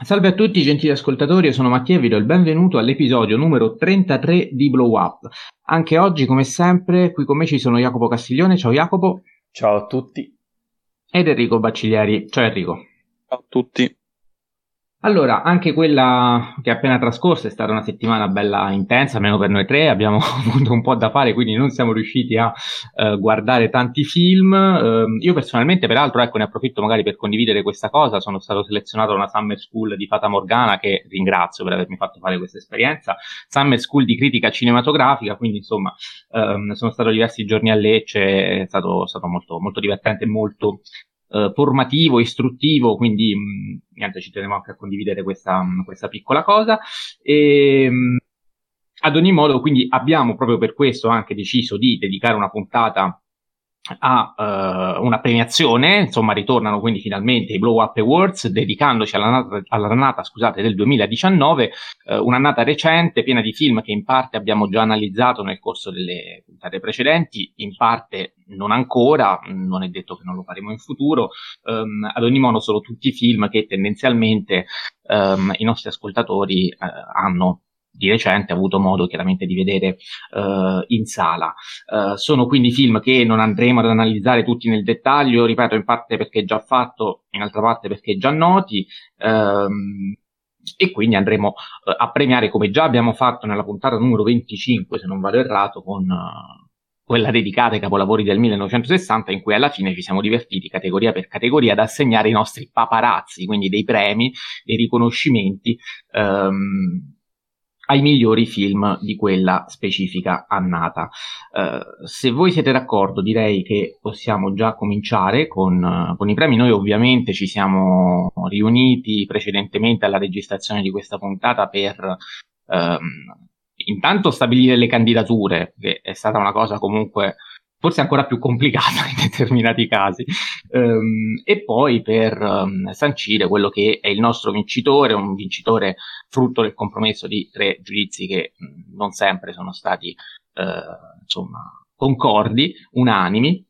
Salve a tutti gentili ascoltatori, io sono Mattia e vi do il benvenuto all'episodio numero 33 di Blow Up. Anche oggi, come sempre, qui con me ci sono Jacopo Castiglione. Ciao Jacopo. Ciao a tutti. Ed Enrico Bacciglieri. Ciao Enrico. Ciao a tutti. Allora, anche quella che è appena trascorsa è stata una settimana bella intensa, almeno per noi tre, abbiamo avuto un po' da fare, quindi non siamo riusciti a uh, guardare tanti film. Uh, io personalmente, peraltro, ecco, ne approfitto magari per condividere questa cosa, sono stato selezionato a una Summer School di Fata Morgana, che ringrazio per avermi fatto fare questa esperienza, Summer School di critica cinematografica, quindi insomma um, sono stato diversi giorni a Lecce, è stato, stato molto, molto divertente e molto eh, formativo, istruttivo, quindi mh, mm, niente, ci tenevo anche a condividere questa, mh, questa piccola cosa. E, mh, mm, ad ogni modo, quindi abbiamo proprio per questo anche deciso di dedicare una puntata a uh, una premiazione, insomma ritornano quindi finalmente i Blow Up Awards dedicandoci all'annata, all'annata scusate, del 2019, uh, un'annata recente piena di film che in parte abbiamo già analizzato nel corso delle puntate precedenti, in parte non ancora, non è detto che non lo faremo in futuro, um, ad ogni modo sono tutti film che tendenzialmente um, i nostri ascoltatori uh, hanno di recente avuto modo chiaramente di vedere uh, in sala. Uh, sono quindi film che non andremo ad analizzare tutti nel dettaglio, ripeto, in parte perché già fatto, in altra parte perché già noti. Um, e quindi andremo uh, a premiare come già abbiamo fatto nella puntata numero 25, se non vado errato, con quella dedicata ai capolavori del 1960, in cui alla fine ci siamo divertiti categoria per categoria ad assegnare i nostri paparazzi, quindi dei premi, dei riconoscimenti. Um, ai migliori film di quella specifica annata. Uh, se voi siete d'accordo, direi che possiamo già cominciare con, uh, con, i premi. Noi ovviamente ci siamo riuniti precedentemente alla registrazione di questa puntata per uh, intanto stabilire le candidature, che è stata una cosa comunque forse ancora più complicata in determinati casi, um, e poi per um, sancire quello che è il nostro vincitore, un vincitore frutto del compromesso di tre giudizi che mh, non sempre sono stati uh, insomma concordi, unanimi,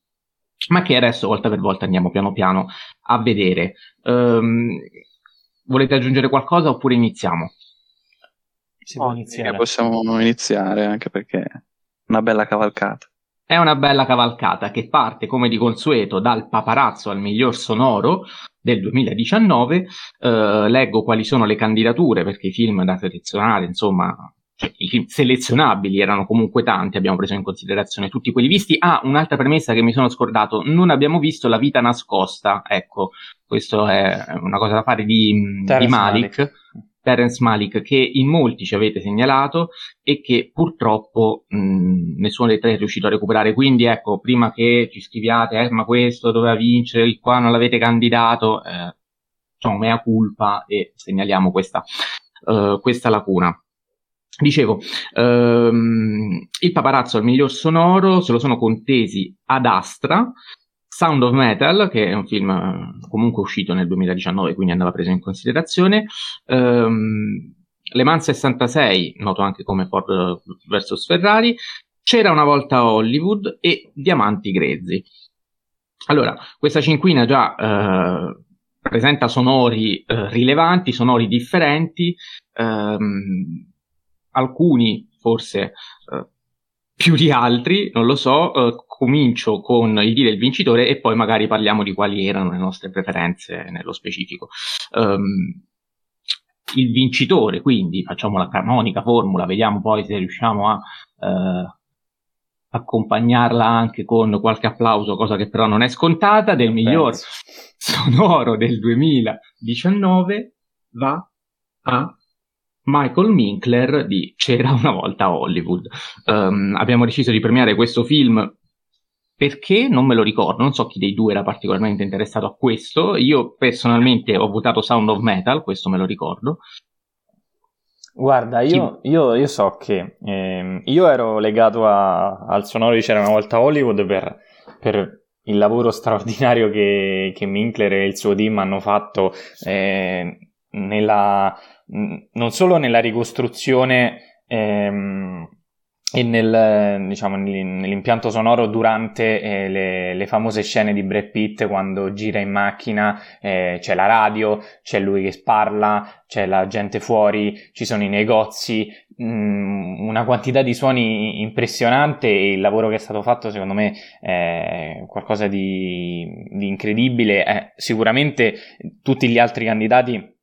ma che adesso volta per volta andiamo piano piano a vedere. Um, volete aggiungere qualcosa oppure iniziamo? Può iniziare. Possiamo iniziare anche perché è una bella cavalcata. È una bella cavalcata che parte come di consueto dal paparazzo al miglior sonoro del 2019. Eh, leggo quali sono le candidature perché i film da selezionare, insomma, cioè, i film selezionabili erano comunque tanti, abbiamo preso in considerazione tutti quelli visti. Ah, un'altra premessa che mi sono scordato, non abbiamo visto La vita nascosta, ecco, questo è una cosa da fare di, di Malik. Malik. Terence Malik che in molti ci avete segnalato e che purtroppo mh, nessuno dei tre è riuscito a recuperare. Quindi ecco, prima che ci scriviate, eh, ma questo doveva vincere, il qua non l'avete candidato, eh, insomma, mea culpa e segnaliamo questa, uh, questa lacuna. Dicevo, ehm, il paparazzo al miglior sonoro se lo sono contesi ad Astra, Sound of Metal, che è un film eh, comunque uscito nel 2019, quindi andava preso in considerazione. Um, Le Mans 66, noto anche come Ford vs Ferrari. C'era una volta Hollywood e Diamanti Grezzi. Allora, questa cinquina già eh, presenta sonori eh, rilevanti, sonori differenti, ehm, alcuni forse eh, più di altri, non lo so, eh, comincio con il dire il vincitore e poi magari parliamo di quali erano le nostre preferenze nello specifico. Um, il vincitore, quindi facciamo la canonica formula, vediamo poi se riusciamo a eh, accompagnarla anche con qualche applauso, cosa che però non è scontata, del miglior sonoro del 2019 va a Michael Minkler di C'era una volta a Hollywood. Um, abbiamo deciso di premiare questo film perché non me lo ricordo, non so chi dei due era particolarmente interessato a questo. Io personalmente ho votato Sound of Metal, questo me lo ricordo. Guarda, io, io, io so che eh, io ero legato a, al sonoro di C'era una volta Hollywood per, per il lavoro straordinario che, che Minkler e il suo team hanno fatto eh, nella, non solo nella ricostruzione ehm, e nel, diciamo, nell'impianto sonoro durante eh, le, le, famose scene di Brad Pitt quando gira in macchina, eh, c'è la radio, c'è lui che parla, c'è la gente fuori, ci sono i negozi, mh, mm, una quantità di suoni impressionante e il lavoro che è stato fatto secondo me è qualcosa di, di incredibile. Eh, sicuramente tutti gli altri candidati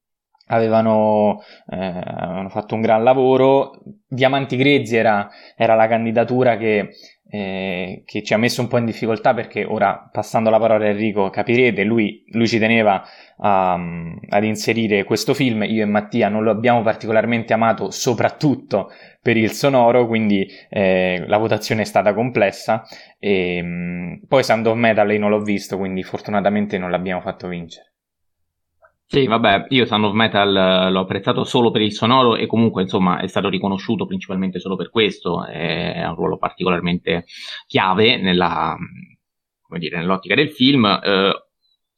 avevano, eh, avevano, fatto un gran lavoro. Diamanti Grezzi era, era la candidatura che, eh, che, ci ha messo un po' in difficoltà perché ora, passando la parola a Enrico, capirete, lui, lui ci teneva a, ad inserire questo film, io e Mattia non lo abbiamo particolarmente amato, soprattutto per il sonoro, quindi eh, la votazione è stata complessa. E, mh, poi Sound of Metal io non l'ho visto, quindi fortunatamente non l'abbiamo fatto vincere. Sì, vabbè, io Sound of Metal eh, l'ho apprezzato solo per il sonoro e comunque insomma è stato riconosciuto principalmente solo per questo, è un ruolo particolarmente chiave nella, dire, nell'ottica del film. Eh,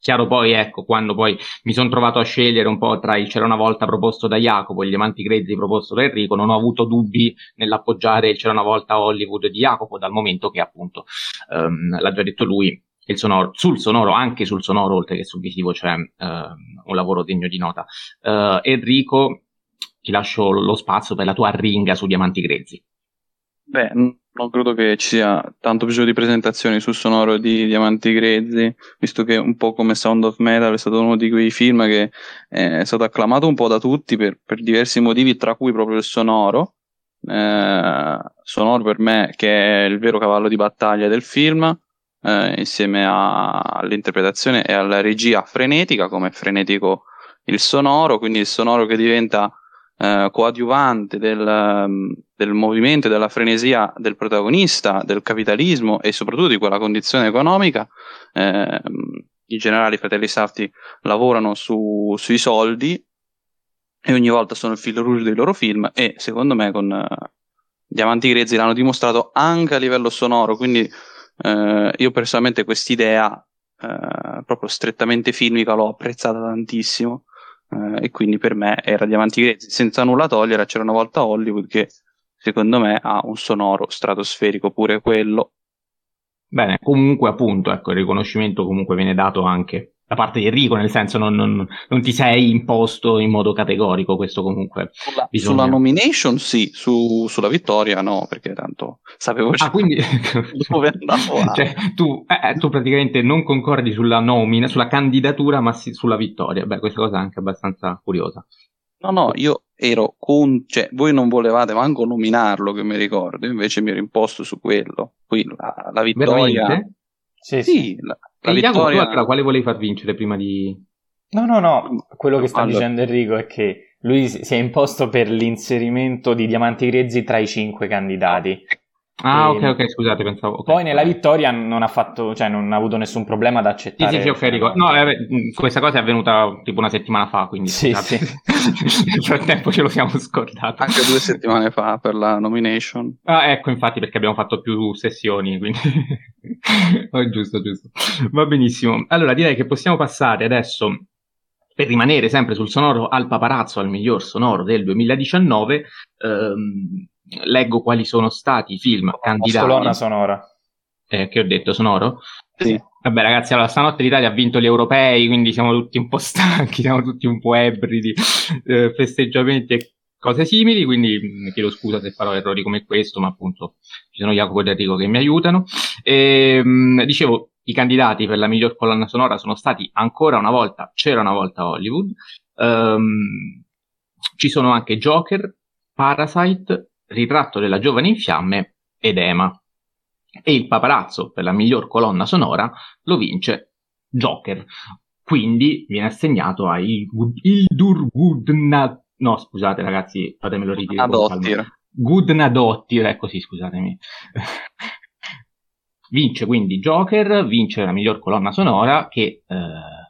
chiaro poi, ecco, quando poi mi sono trovato a scegliere un po' tra il C'era una volta proposto da Jacopo e gli Diamanti Grezzi proposto da Enrico, non ho avuto dubbi nell'appoggiare il C'era una volta Hollywood di Jacopo, dal momento che appunto, ehm, l'ha già detto lui, sonoro, sul sonoro, anche sul sonoro, oltre che sul visivo, c'è uh, un lavoro degno di nota. Uh, Enrico, ti lascio lo spazio per la tua ringa su Diamanti Grezzi. Beh, non credo che ci sia tanto bisogno di presentazioni sul sonoro di Diamanti Grezzi, visto che un po' come Sound of Metal è stato uno di quei film che è stato acclamato un po' da tutti per, per diversi motivi, tra cui proprio il sonoro. Eh, sonoro per me che è il vero cavallo di battaglia del film eh, insieme a, all'interpretazione e alla regia frenetica, come frenetico il sonoro, quindi il sonoro che diventa eh, coadiuvante del, ehm, del movimento e della frenesia del protagonista, del capitalismo e soprattutto di quella condizione economica. Eh, I generali fratelli Safti lavorano su, sui soldi e ogni volta sono il filo rouge dei loro film e secondo me con uh, Diamanti Grezzi l'hanno dimostrato anche a livello sonoro, quindi eh, io personalmente quest'idea eh, proprio strettamente filmica l'ho apprezzata tantissimo eh, e quindi per me era Diamanti Grezzi senza nulla togliere c'era una volta Hollywood che secondo me ha un sonoro stratosferico pure quello. Bene comunque appunto ecco il riconoscimento comunque viene dato anche da parte di Enrico, nel senso non, non, non, ti sei imposto in modo categorico, questo comunque. Sulla, bisogna... sulla nomination sì, su, sulla vittoria no, perché tanto sapevo già ah, quindi... dove andavo. cioè, tu, eh, tu, praticamente non concordi sulla nomina, sulla candidatura, ma sì, sulla vittoria. Beh, questa cosa è anche abbastanza curiosa. No, no, io ero con, cioè, voi non volevate manco nominarlo, che mi ricordo, invece mi ero imposto su quello. Qui la, la vittoria. Veramente? Sì, sì. la, la e vittoria... Jacopo, allora, quale volevi far vincere prima di... No, no, no, quello che sta allora... dicendo Enrico è che lui si è imposto per l'inserimento di Diamanti Grezzi tra i cinque candidati. Ah, ok, ok, scusate, pensavo. Okay. Poi nella vittoria non ha fatto, cioè non ha avuto nessun problema ad accettare. Sì, sì, sì, ok, Rico. No, eh, questa cosa è avvenuta tipo una settimana fa, quindi sì, sì. nel frattempo ce lo siamo scordato. Anche due settimane fa per la nomination. Ah, ecco, infatti, perché abbiamo fatto più sessioni, quindi... oh, giusto, giusto. Va benissimo. Allora, direi che possiamo passare adesso per rimanere sempre sul sonoro al paparazzo al miglior sonoro del 2019. Ehm, leggo quali sono stati i film oh, candidati. Colonna sonora. Eh, che ho detto, sonoro? Sì. Vabbè, ragazzi, allora stanotte l'Italia ha vinto gli europei, quindi siamo tutti un po' stanchi, siamo tutti un po' ebridi, eh, festeggiamenti e cose simili, quindi mi chiedo scusa se farò errori come questo, ma appunto ci sono Jacopo e Enrico che mi aiutano. E, ehm, dicevo, i candidati per la miglior colonna sonora sono stati ancora una volta, c'era una volta Hollywood, um, ci sono anche Joker, Parasite, Ritratto della giovane in fiamme ed Ema. E il paparazzo per la miglior colonna sonora lo vince Joker. Quindi viene assegnato a Ildur Gudna... No, scusate ragazzi, fatemelo ridire. Adottir. Gudnadottir, ecco sì, scusatemi. vince quindi Joker, vince la miglior colonna sonora che, eh,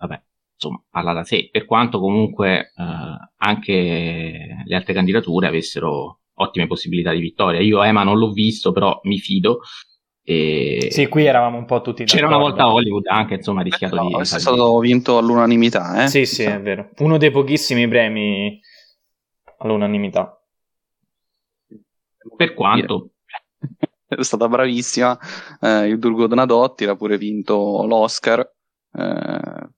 vabbè, insomma, parla da sé, per quanto comunque eh, anche le altre candidature avessero ottime possibilità di vittoria. Io Ema non l'ho visto, però mi fido. E... Sì, qui eravamo un po' tutti C'era una volta Hollywood anche, insomma, rischiato no, di... Questo è stato vinto all'unanimità, eh? Sì, sì, è vero. Uno dei pochissimi premi all'unanimità. Per quanto è stata bravissima. Eh, il Durgo Donadotti ha pure vinto l'Oscar. Eh,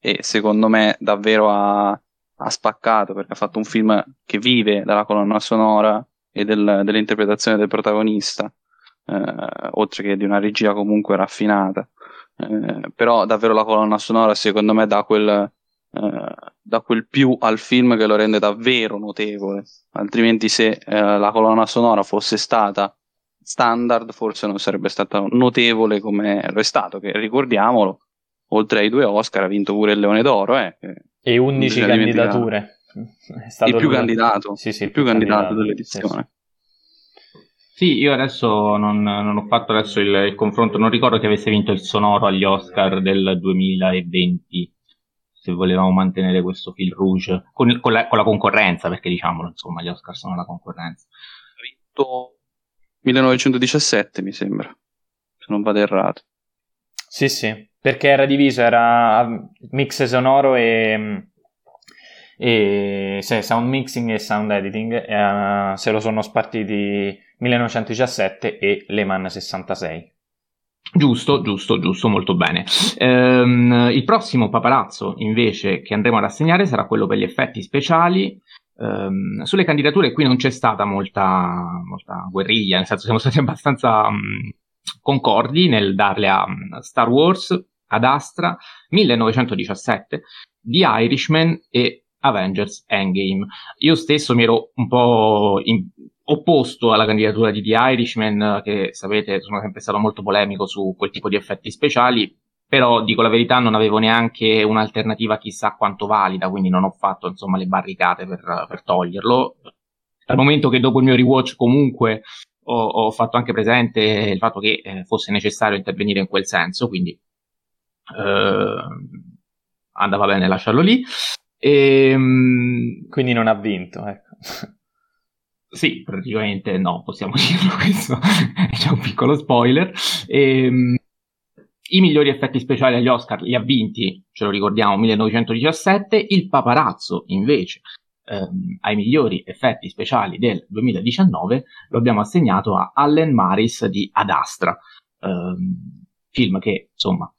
e secondo me davvero ha, ha, spaccato perché ha fatto un film che vive dalla colonna sonora e del, dell'interpretazione del protagonista, eh, oltre che di una regia comunque raffinata. Eh, però davvero la colonna sonora secondo me dà quel, eh, dà quel più al film che lo rende davvero notevole. Altrimenti se eh, la colonna sonora fosse stata standard forse non sarebbe stata notevole come lo è stato, che ricordiamolo, oltre ai due Oscar ha vinto pure il Leone d'Oro. Eh, e 11 candidature. È stato il più lui... candidato, sì, sì, il più candidato, candidato dell'edizione. Sì, io adesso non, non ho fatto adesso il, il, confronto, non ricordo che avesse vinto il sonoro agli Oscar del 2020, se volevamo mantenere questo fil rouge, con, con, la, con la, concorrenza, perché diciamolo, insomma, gli Oscar sono la concorrenza. Ha vinto 1917, mi sembra, se non vado errato. Sì, sì, perché era diviso, era mix sonoro e, e sì, sound mixing e sound editing, eh, se lo sono spartiti 1917 e Le Mans 66. Giusto, giusto, giusto, molto bene. Ehm, il prossimo paparazzo invece che andremo ad assegnare sarà quello per gli effetti speciali. Ehm, sulle candidature qui non c'è stata molta, molta guerriglia, nel senso siamo stati abbastanza mh, concordi nel darle a Star Wars, ad Astra, 1917, The Irishman e Avengers Endgame. Io stesso mi ero un po' in, opposto alla candidatura di The Irishman, che sapete sono sempre stato molto polemico su quel tipo di effetti speciali, però dico la verità non avevo neanche un'alternativa chissà quanto valida, quindi non ho fatto insomma le barricate per, per toglierlo. Al momento che dopo il mio rewatch comunque ho, ho fatto anche presente il fatto che eh, fosse necessario intervenire in quel senso, quindi andava bene lasciarlo lì. E, ehm, quindi non ha vinto, ecco. Sì, praticamente no, possiamo dirlo, questo è già un piccolo spoiler. E, ehm, I migliori effetti speciali agli Oscar li ha vinti, ce lo ricordiamo, 1917, il paparazzo invece ehm, ai migliori effetti speciali del 2019 lo abbiamo assegnato a Allen Maris di Ad Astra, ehm, film che insomma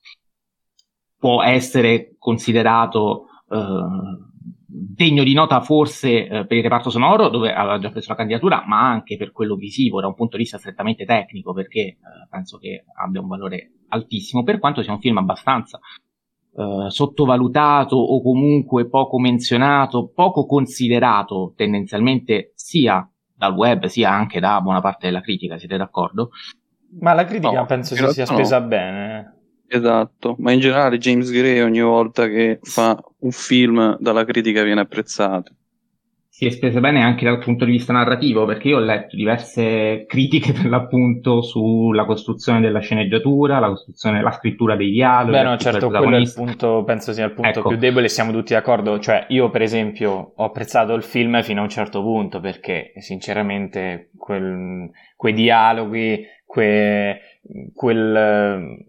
può essere considerato eh, degno di nota forse eh, per il reparto sonoro, dove aveva già preso la candidatura, ma anche per quello visivo, da un punto di vista strettamente tecnico, perché eh, penso che abbia un valore altissimo, per quanto sia un film abbastanza eh, sottovalutato o comunque poco menzionato, poco considerato tendenzialmente sia dal web sia anche da buona parte della critica, siete d'accordo? Ma la critica no, penso si sia spesa no. bene. Esatto, ma in generale James Gray ogni volta che fa un film dalla critica viene apprezzato. Si è spesa bene anche dal punto di vista narrativo, perché io ho letto diverse critiche per l'appunto sulla costruzione della sceneggiatura, la costruzione, la scrittura dei dialoghi. Beh, no, certo, quello è il punto, penso sia il punto ecco. più debole, siamo tutti d'accordo. Cioè, io, per esempio, ho apprezzato il film fino a un certo punto, perché sinceramente quel, quei dialoghi, que, quel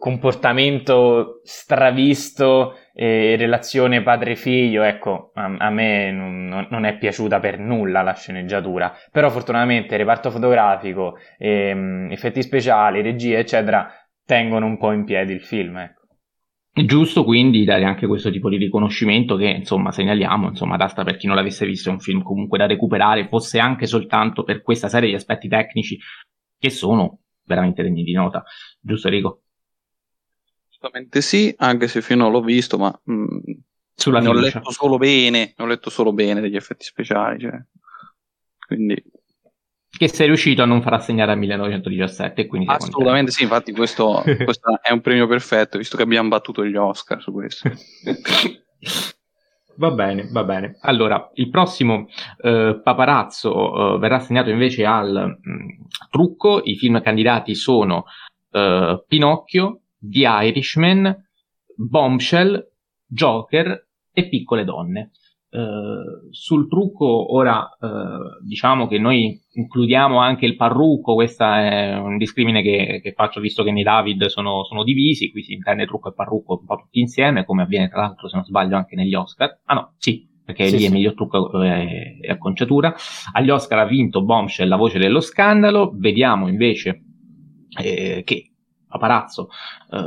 comportamento stravisto e relazione padre-figlio, ecco, a, a me non, non, è piaciuta per nulla la sceneggiatura, però fortunatamente reparto fotografico, ehm, effetti speciali, regie, eccetera, tengono un po' in piedi il film, ecco. Giusto quindi dare anche questo tipo di riconoscimento che insomma segnaliamo, insomma d'asta per chi non l'avesse visto è un film comunque da recuperare, fosse anche soltanto per questa serie di aspetti tecnici che sono veramente degni di nota. Giusto Enrico? Assolutamente sì, anche se fino l'ho visto, ma mh, mm, Sulla ne ho letto solo bene, ne ho letto solo bene degli effetti speciali, cioè. quindi che sei riuscito a non far assegnare a 1917 quindi assolutamente sì infatti questo, questo, è un premio perfetto visto che abbiamo battuto gli Oscar su questo. Va bene va bene. Allora il prossimo eh, paparazzo eh, verrà assegnato invece al mh, mm, trucco. I film candidati sono eh, Pinocchio The Irishman, Bombshell, Joker e Piccole Donne. Uh, sul trucco ora uh, diciamo che noi includiamo anche il parrucco, questo è un discrimine che, che, faccio visto che nei David sono, sono, divisi, qui si intende trucco e parrucco un po' tutti insieme, come avviene tra l'altro se non sbaglio anche negli Oscar. Ah no, sì, perché sì, lì sì. è miglior trucco e eh, acconciatura. Agli Oscar ha vinto Bombshell, la voce dello scandalo. Vediamo invece eh, che Paparazzo eh,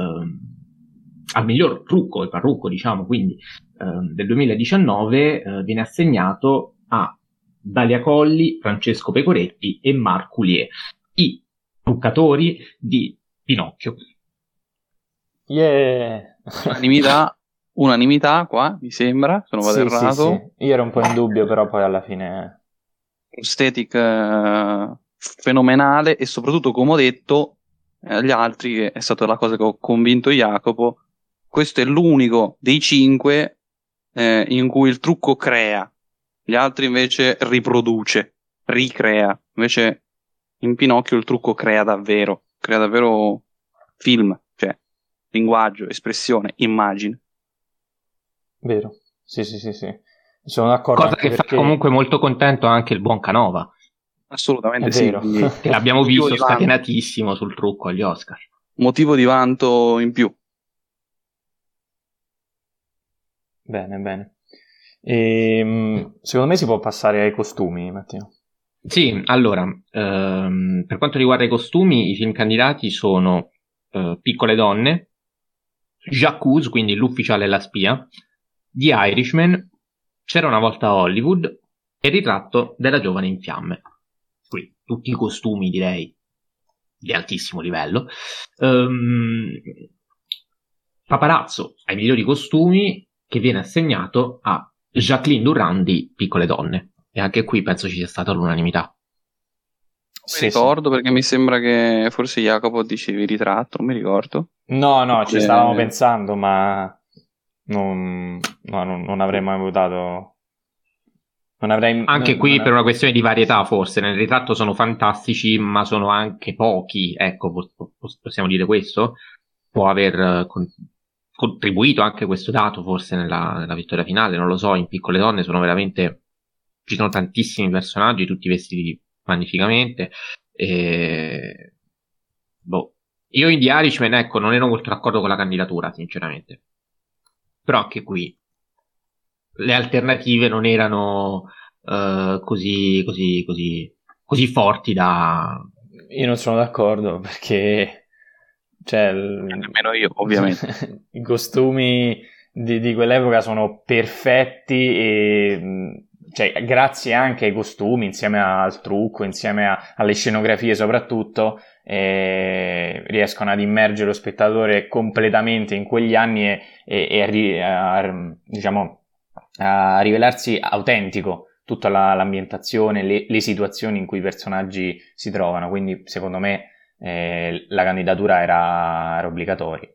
al miglior trucco e parrucco, diciamo, quindi eh, del 2019 eh, viene assegnato a Dalia Colli, Francesco Pecoretti e Marc Coulier, i truccatori di Pinocchio. Yeah. Unanimità, unanimità qua, mi sembra, sono vado sì, errato. Sì, sì. Io ero un po' in dubbio, però poi alla fine... Aesthetic uh, fenomenale e soprattutto, come ho detto, agli eh, altri, che è stata la cosa che ho convinto Jacopo, questo è l'unico dei cinque eh, in cui il trucco crea, gli altri invece riproduce, ricrea. Invece in Pinocchio il trucco crea davvero, crea davvero film, cioè linguaggio, espressione, immagine. Vero, sì, sì, sì, sì. Sono d'accordo. Cosa che perché... fa comunque molto contento anche il buon Canova. Assolutamente sì. che l'abbiamo visto scatenatissimo sul trucco agli Oscar. Motivo di vanto in più. Bene, bene. E, ehm, secondo me si può passare ai costumi, Matteo. Sì, allora, ehm, per quanto riguarda i costumi, i film candidati sono eh, Piccole donne, Jacques, quindi l'ufficiale e la spia, The Irishman, C'era una volta a Hollywood e il ritratto della giovane in fiamme. Qui tutti i costumi, direi, di altissimo livello. Um, paparazzo ai migliori costumi che viene assegnato a Jacqueline Durand di Piccole donne. E anche qui penso ci sia stata l'unanimità. Mi ricordo sì. perché mi sembra che forse Jacopo dicevi ritratto, non mi ricordo. No, no, ci stavamo pensando, ma non, no, non, non avrei mai votato. Non avrei, anche non, qui per una questione di varietà, forse nel ritratto sono fantastici, ma sono anche pochi. Ecco, possiamo dire questo. Può aver eh, contribuito anche questo dato, forse nella, nella vittoria finale. Non lo so. In piccole donne sono veramente ci sono tantissimi personaggi, tutti vestiti magnificamente. E... Boh. Io in The Irishman, ecco, non ero molto d'accordo con la candidatura, sinceramente. Però anche qui le alternative non erano uh, così, così, così, così forti da... Io non sono d'accordo perché... Cioè, nemmeno io, ovviamente. I costumi di, di quell'epoca sono perfetti e cioè, grazie anche ai costumi, insieme al trucco, insieme a, alle scenografie soprattutto, eh, riescono ad immergere lo spettatore completamente in quegli anni e, e, e a, a, diciamo, a rivelarsi autentico tutta la, l'ambientazione, le, le, situazioni in cui i personaggi si trovano. Quindi, secondo me, eh, la candidatura era, era obbligatoria.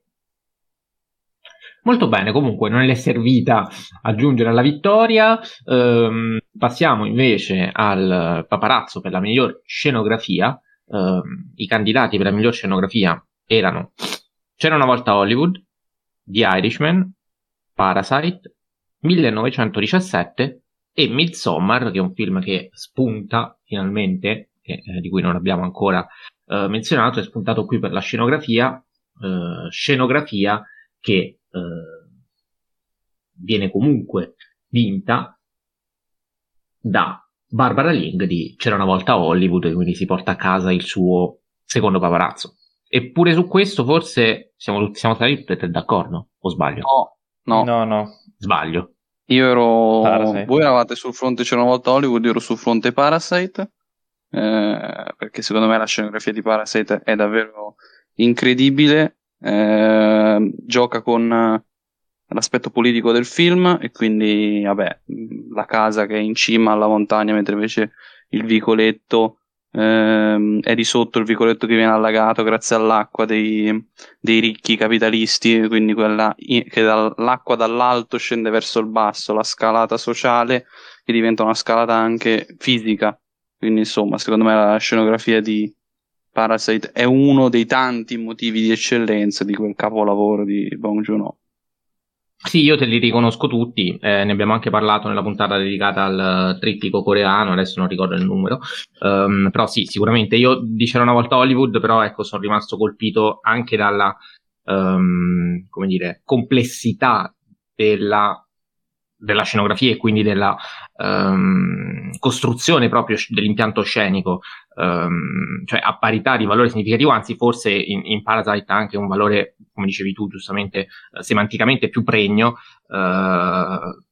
Molto bene, comunque non è servita a giungere alla vittoria. Ehm, passiamo invece al paparazzo per la miglior scenografia. Ehm, I candidati per la miglior scenografia erano C'era una volta Hollywood, The Irishman, Parasite, 1917 e Midsommar, che è un film che spunta finalmente, che, eh, di cui non abbiamo ancora eh, menzionato, è spuntato qui per la scenografia, eh, scenografia che eh, viene comunque vinta da Barbara Ling di C'era una volta a Hollywood e quindi si porta a casa il suo secondo paparazzo. Eppure su questo forse siamo, siamo stati tutti d'accordo, o sbaglio? No, no, no. no. Sbaglio. Io ero... Parasite. Voi eravate sul fronte C'era una volta Hollywood, io ero sul fronte Parasite, eh, perché secondo me la scenografia di Parasite è davvero incredibile eh, gioca con eh, l'aspetto politico del film e quindi vabbè la casa che è in cima alla montagna mentre invece il vicoletto ehm, è di sotto il vicoletto che viene allagato grazie all'acqua dei, dei ricchi capitalisti quindi quella che dall'acqua dall'alto scende verso il basso la scalata sociale che diventa una scalata anche fisica quindi insomma secondo me la scenografia di, Parasite è uno dei tanti motivi di eccellenza di quel capolavoro di Bong Joon-ho. Sì, io te li riconosco tutti, eh, ne abbiamo anche parlato nella puntata dedicata al trittico coreano, adesso non ricordo il numero, um, però sì, sicuramente. Io dicevo una volta Hollywood, però ecco, sono rimasto colpito anche dalla, um, come dire, complessità della della scenografia e quindi della um, costruzione proprio dell'impianto scenico, um, cioè a parità di valore significativo, anzi forse in, in Parasite ha anche un valore, come dicevi tu giustamente, uh, semanticamente più pregno, uh,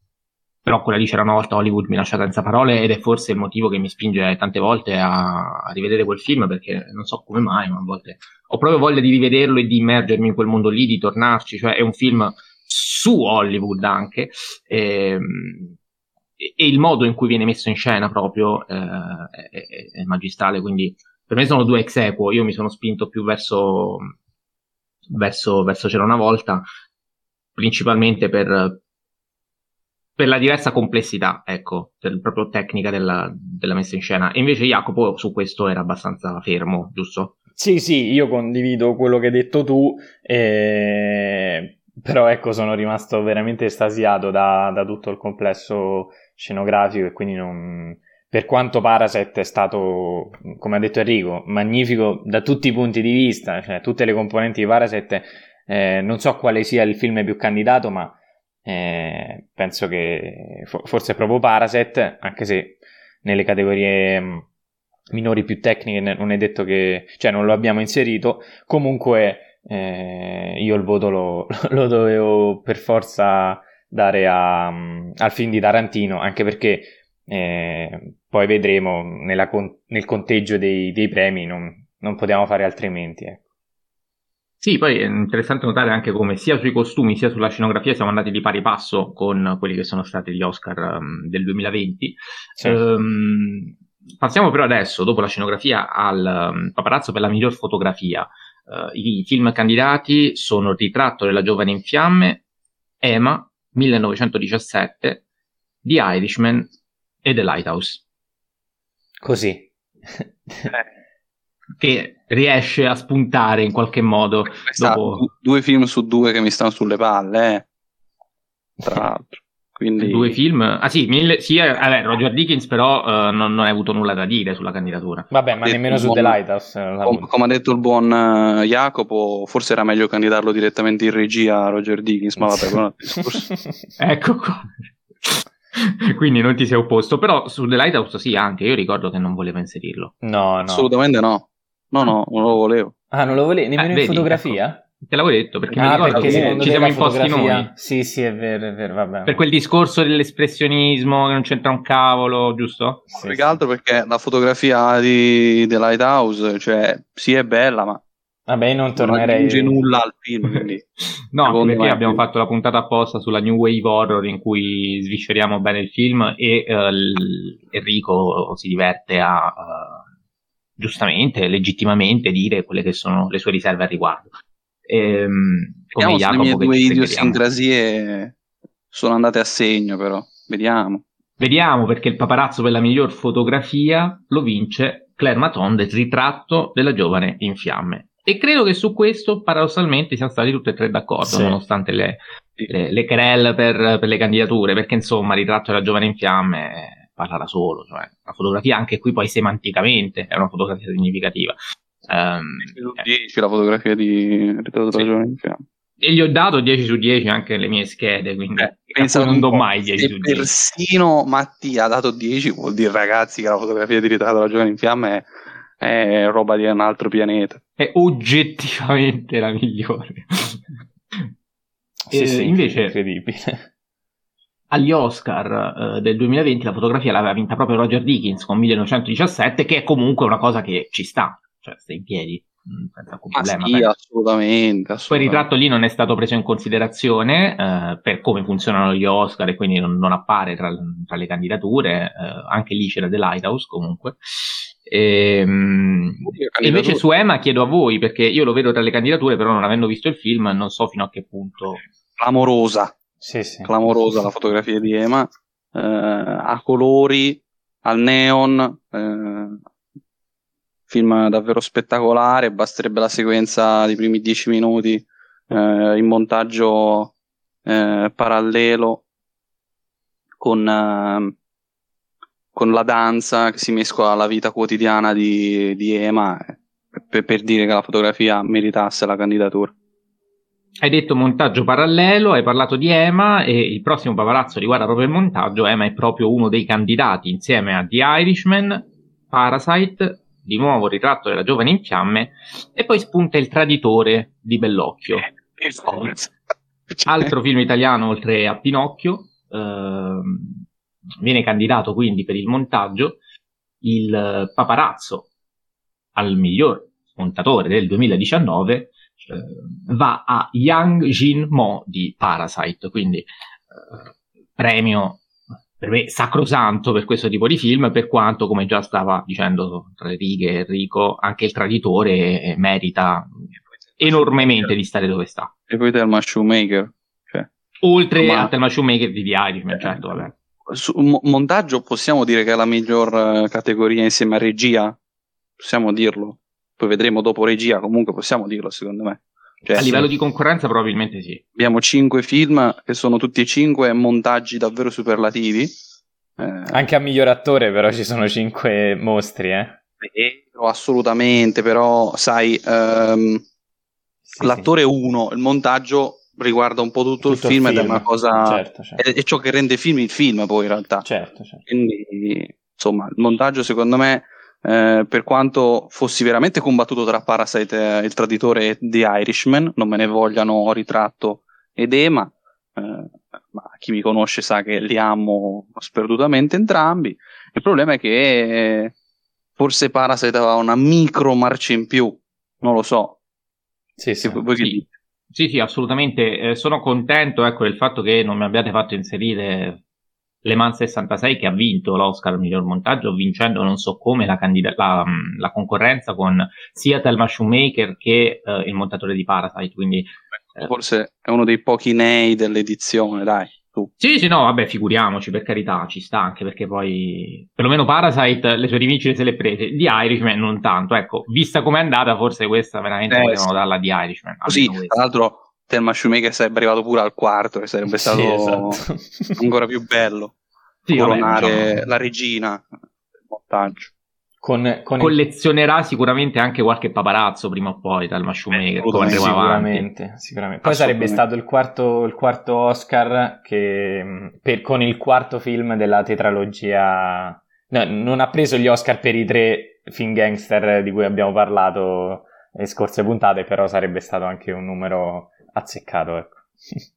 però quella lì c'era una volta Hollywood mi lascia senza parole ed è forse il motivo che mi spinge tante volte a, a, rivedere quel film perché non so come mai, ma a volte ho proprio voglia di rivederlo e di immergermi in quel mondo lì, di tornarci, cioè è un film su Hollywood anche ehm, e, il modo in cui viene messo in scena proprio eh, è, è, magistrale, quindi per me sono due ex equo, io mi sono spinto più verso, verso, verso c'era una volta, principalmente per, per la diversa complessità, ecco, del, proprio tecnica della, della, messa in scena. E invece Jacopo su questo era abbastanza fermo, giusto? Sì, sì, io condivido quello che hai detto tu, eh, però ecco, sono rimasto veramente estasiato da, da, tutto il complesso scenografico e quindi non... Per quanto Parasite è stato, come ha detto Enrico, magnifico da tutti i punti di vista, cioè tutte le componenti di Parasite, eh, non so quale sia il film più candidato, ma eh, penso che forse è proprio Parasite, anche se nelle categorie mm, minori più tecniche non è detto che, cioè non lo abbiamo inserito, comunque eh, io il voto lo, lo, dovevo per forza dare a, mm, al film di Tarantino, anche perché eh, poi vedremo nella, nel conteggio dei, dei premi, non, non potevamo fare altrimenti. Eh. Sì, poi è interessante notare anche come sia sui costumi sia sulla scenografia siamo andati di pari passo con quelli che sono stati gli Oscar um, del 2020. Sì. Um, passiamo però adesso, dopo la scenografia, al um, paparazzo per la miglior fotografia. Uh, I film candidati sono Ritratto della giovane in fiamme, Emma, 1917, The Irishman e The Lighthouse. Così. che riesce a spuntare in qualche modo. Dopo... Due film su due che mi stanno sulle palle, eh. tra l'altro. Quindi... Due film? Ah sì, mille... sì eh, vabbè, Roger Dickens però uh, non, non, hai avuto nulla da dire sulla candidatura. Vabbè, ma nemmeno su buon... The Lighthouse. Eh, Com- come ha detto il buon uh, Jacopo, forse era meglio candidarlo direttamente in regia a Roger Dickens, ma vabbè, quello ecco qua. Quindi non ti sei opposto, però su The Lighthouse sì, anche io ricordo che non voleva inserirlo. No, no. Assolutamente no. No, no, non lo volevo. Ah, non lo volevi? Nemmeno eh, in fotografia? Ecco. Te l'avevo detto perché ah, mi ricordo che ci siamo imposti noi. Sì, sì, è vero, è vero, vabbè. Per quel discorso dell'espressionismo che non c'entra un cavolo, giusto? Sì, più che altro perché la fotografia di The Lighthouse, cioè, sì è bella, ma Vabbè, non tornerei. Non aggiunge nulla al film, quindi. no, perché abbiamo più... fatto la puntata apposta sulla New Wave Horror in cui svisceriamo bene il film e uh, Enrico si diverte a uh, giustamente, legittimamente dire quelle che sono le sue riserve al riguardo. Ehm, come Vediamo Jacopo, le mie due idiosincrasie sono andate a segno, però. Vediamo. Vediamo perché il paparazzo per la miglior fotografia lo vince Claire Maton del ritratto della giovane in fiamme. E credo che su questo paradossalmente siamo stati tutti e tre d'accordo, sì. nonostante le, le, le querelle per, per, le candidature, perché insomma il ritratto della giovane in fiamme parla da solo, cioè la fotografia anche qui poi semanticamente è una fotografia significativa. Um, 10 eh. la fotografia di Ritratto sì. della giovane in fiamme. E gli ho dato 10 su 10 anche alle mie schede, quindi eh, non do mai 10 su 10. Persino Mattia ha dato 10, vuol dire ragazzi che la fotografia di Ritratto della giovane in fiamme è, è roba di un altro pianeta. È oggettivamente la migliore. sì, eh, sì, invece, incredibile agli Oscar eh, del 2020 la fotografia l'aveva vinta proprio Roger Dickens con 1917, che è comunque una cosa che ci sta, cioè sta in piedi. Mm, senza alcun problema. Sì, assolutamente, assolutamente. Il ritratto lì non è stato preso in considerazione eh, per come funzionano gli Oscar e quindi non, non appare tra, tra, le candidature. Eh, anche lì c'era The Lighthouse comunque. E, ehm, e invece su Emma chiedo a voi perché io lo vedo tra le candidature, però non avendo visto il film non so fino a che punto. Clamorosa, sì, sì. clamorosa la fotografia di Ema, eh, a colori, al neon, eh, film davvero spettacolare, basterebbe la sequenza dei primi dieci minuti eh, in montaggio eh, parallelo con, eh, con, la danza che si mescola alla vita quotidiana di, di Ema per, per dire che la fotografia meritasse la candidatura. hai detto montaggio parallelo, hai parlato di Ema e il prossimo paparazzo riguarda proprio il montaggio. Ema è proprio uno dei candidati insieme a The Irishman, Parasite, di nuovo ritratto della giovane in fiamme e poi spunta Il traditore di Bellocchio. Altro film italiano oltre a Pinocchio, eh, viene candidato quindi per il montaggio il paparazzo al miglior montatore del 2019 eh, va a Yang Jin Mo di Parasite, quindi eh, premio per me sacrosanto per questo tipo di film, per quanto, come già stava dicendo tra le righe Enrico, anche il traditore merita enormemente di stare dove sta. E poi Thelma Shoemaker. Cioè. Oltre Ma... a Thelma Shoemaker di The Irishman, certo, vabbè. Su, mo- montaggio possiamo dire che è la miglior uh, categoria insieme a regia? Possiamo dirlo? poi vedremo dopo regia, comunque possiamo dirlo secondo me. Cioè, a livello di concorrenza probabilmente sì. Abbiamo cinque film che sono tutti e cinque montaggi davvero superlativi. Eh, Anche a miglior attore però ci sono cinque mostri, eh? Vero, assolutamente, però sai, um, sì, l'attore 1, sì. il montaggio riguarda un po' tutto, tutto il, film il, film ed è una cosa... Certo, certo. È, è, ciò che rende il film il film poi in realtà. Certo, certo. Quindi, insomma, il montaggio secondo me eh, per quanto fossi veramente combattuto tra Parasite, il traditore e The Irishman, non me ne vogliano ritratto ed Ema, eh, ma chi mi conosce sa che li amo sperdutamente entrambi. Il problema è che forse Parasite aveva una micro marcia in più, non lo so. Sì, sì. Voi sì. Sì, sì, assolutamente. Eh, sono contento ecco, del fatto che non mi abbiate fatto inserire le Mans 66 che ha vinto l'Oscar al miglior montaggio, vincendo non so come la, candida- la, la concorrenza con sia Thelma Shoemaker che eh, il montatore di Parasite. Quindi, eh. Forse è uno dei pochi nei dell'edizione, dai. Tu. Sì, sì, no, vabbè, figuriamoci, per carità, ci sta anche perché poi, perlomeno Parasite, le sue rivincite se le prese, di Irishman non tanto, ecco, vista com'è andata, forse questa veramente eh, potevano sì. darla di Irishman. Così, tra l'altro, Thelma Shoemaker sarebbe arrivato pure al quarto e sarebbe stato sì, esatto. ancora più bello sì, coronare vabbè, diciamo... la regina del montaggio. Con, con collezionerà il... sicuramente anche qualche paparazzo prima o poi dal Shoemaker eh, sicuramente, sicuramente. poi sarebbe stato il quarto, il quarto Oscar che, per, con il quarto film della tetralogia no, non ha preso gli Oscar per i tre film gangster di cui abbiamo parlato le scorse puntate però sarebbe stato anche un numero azzeccato, ecco.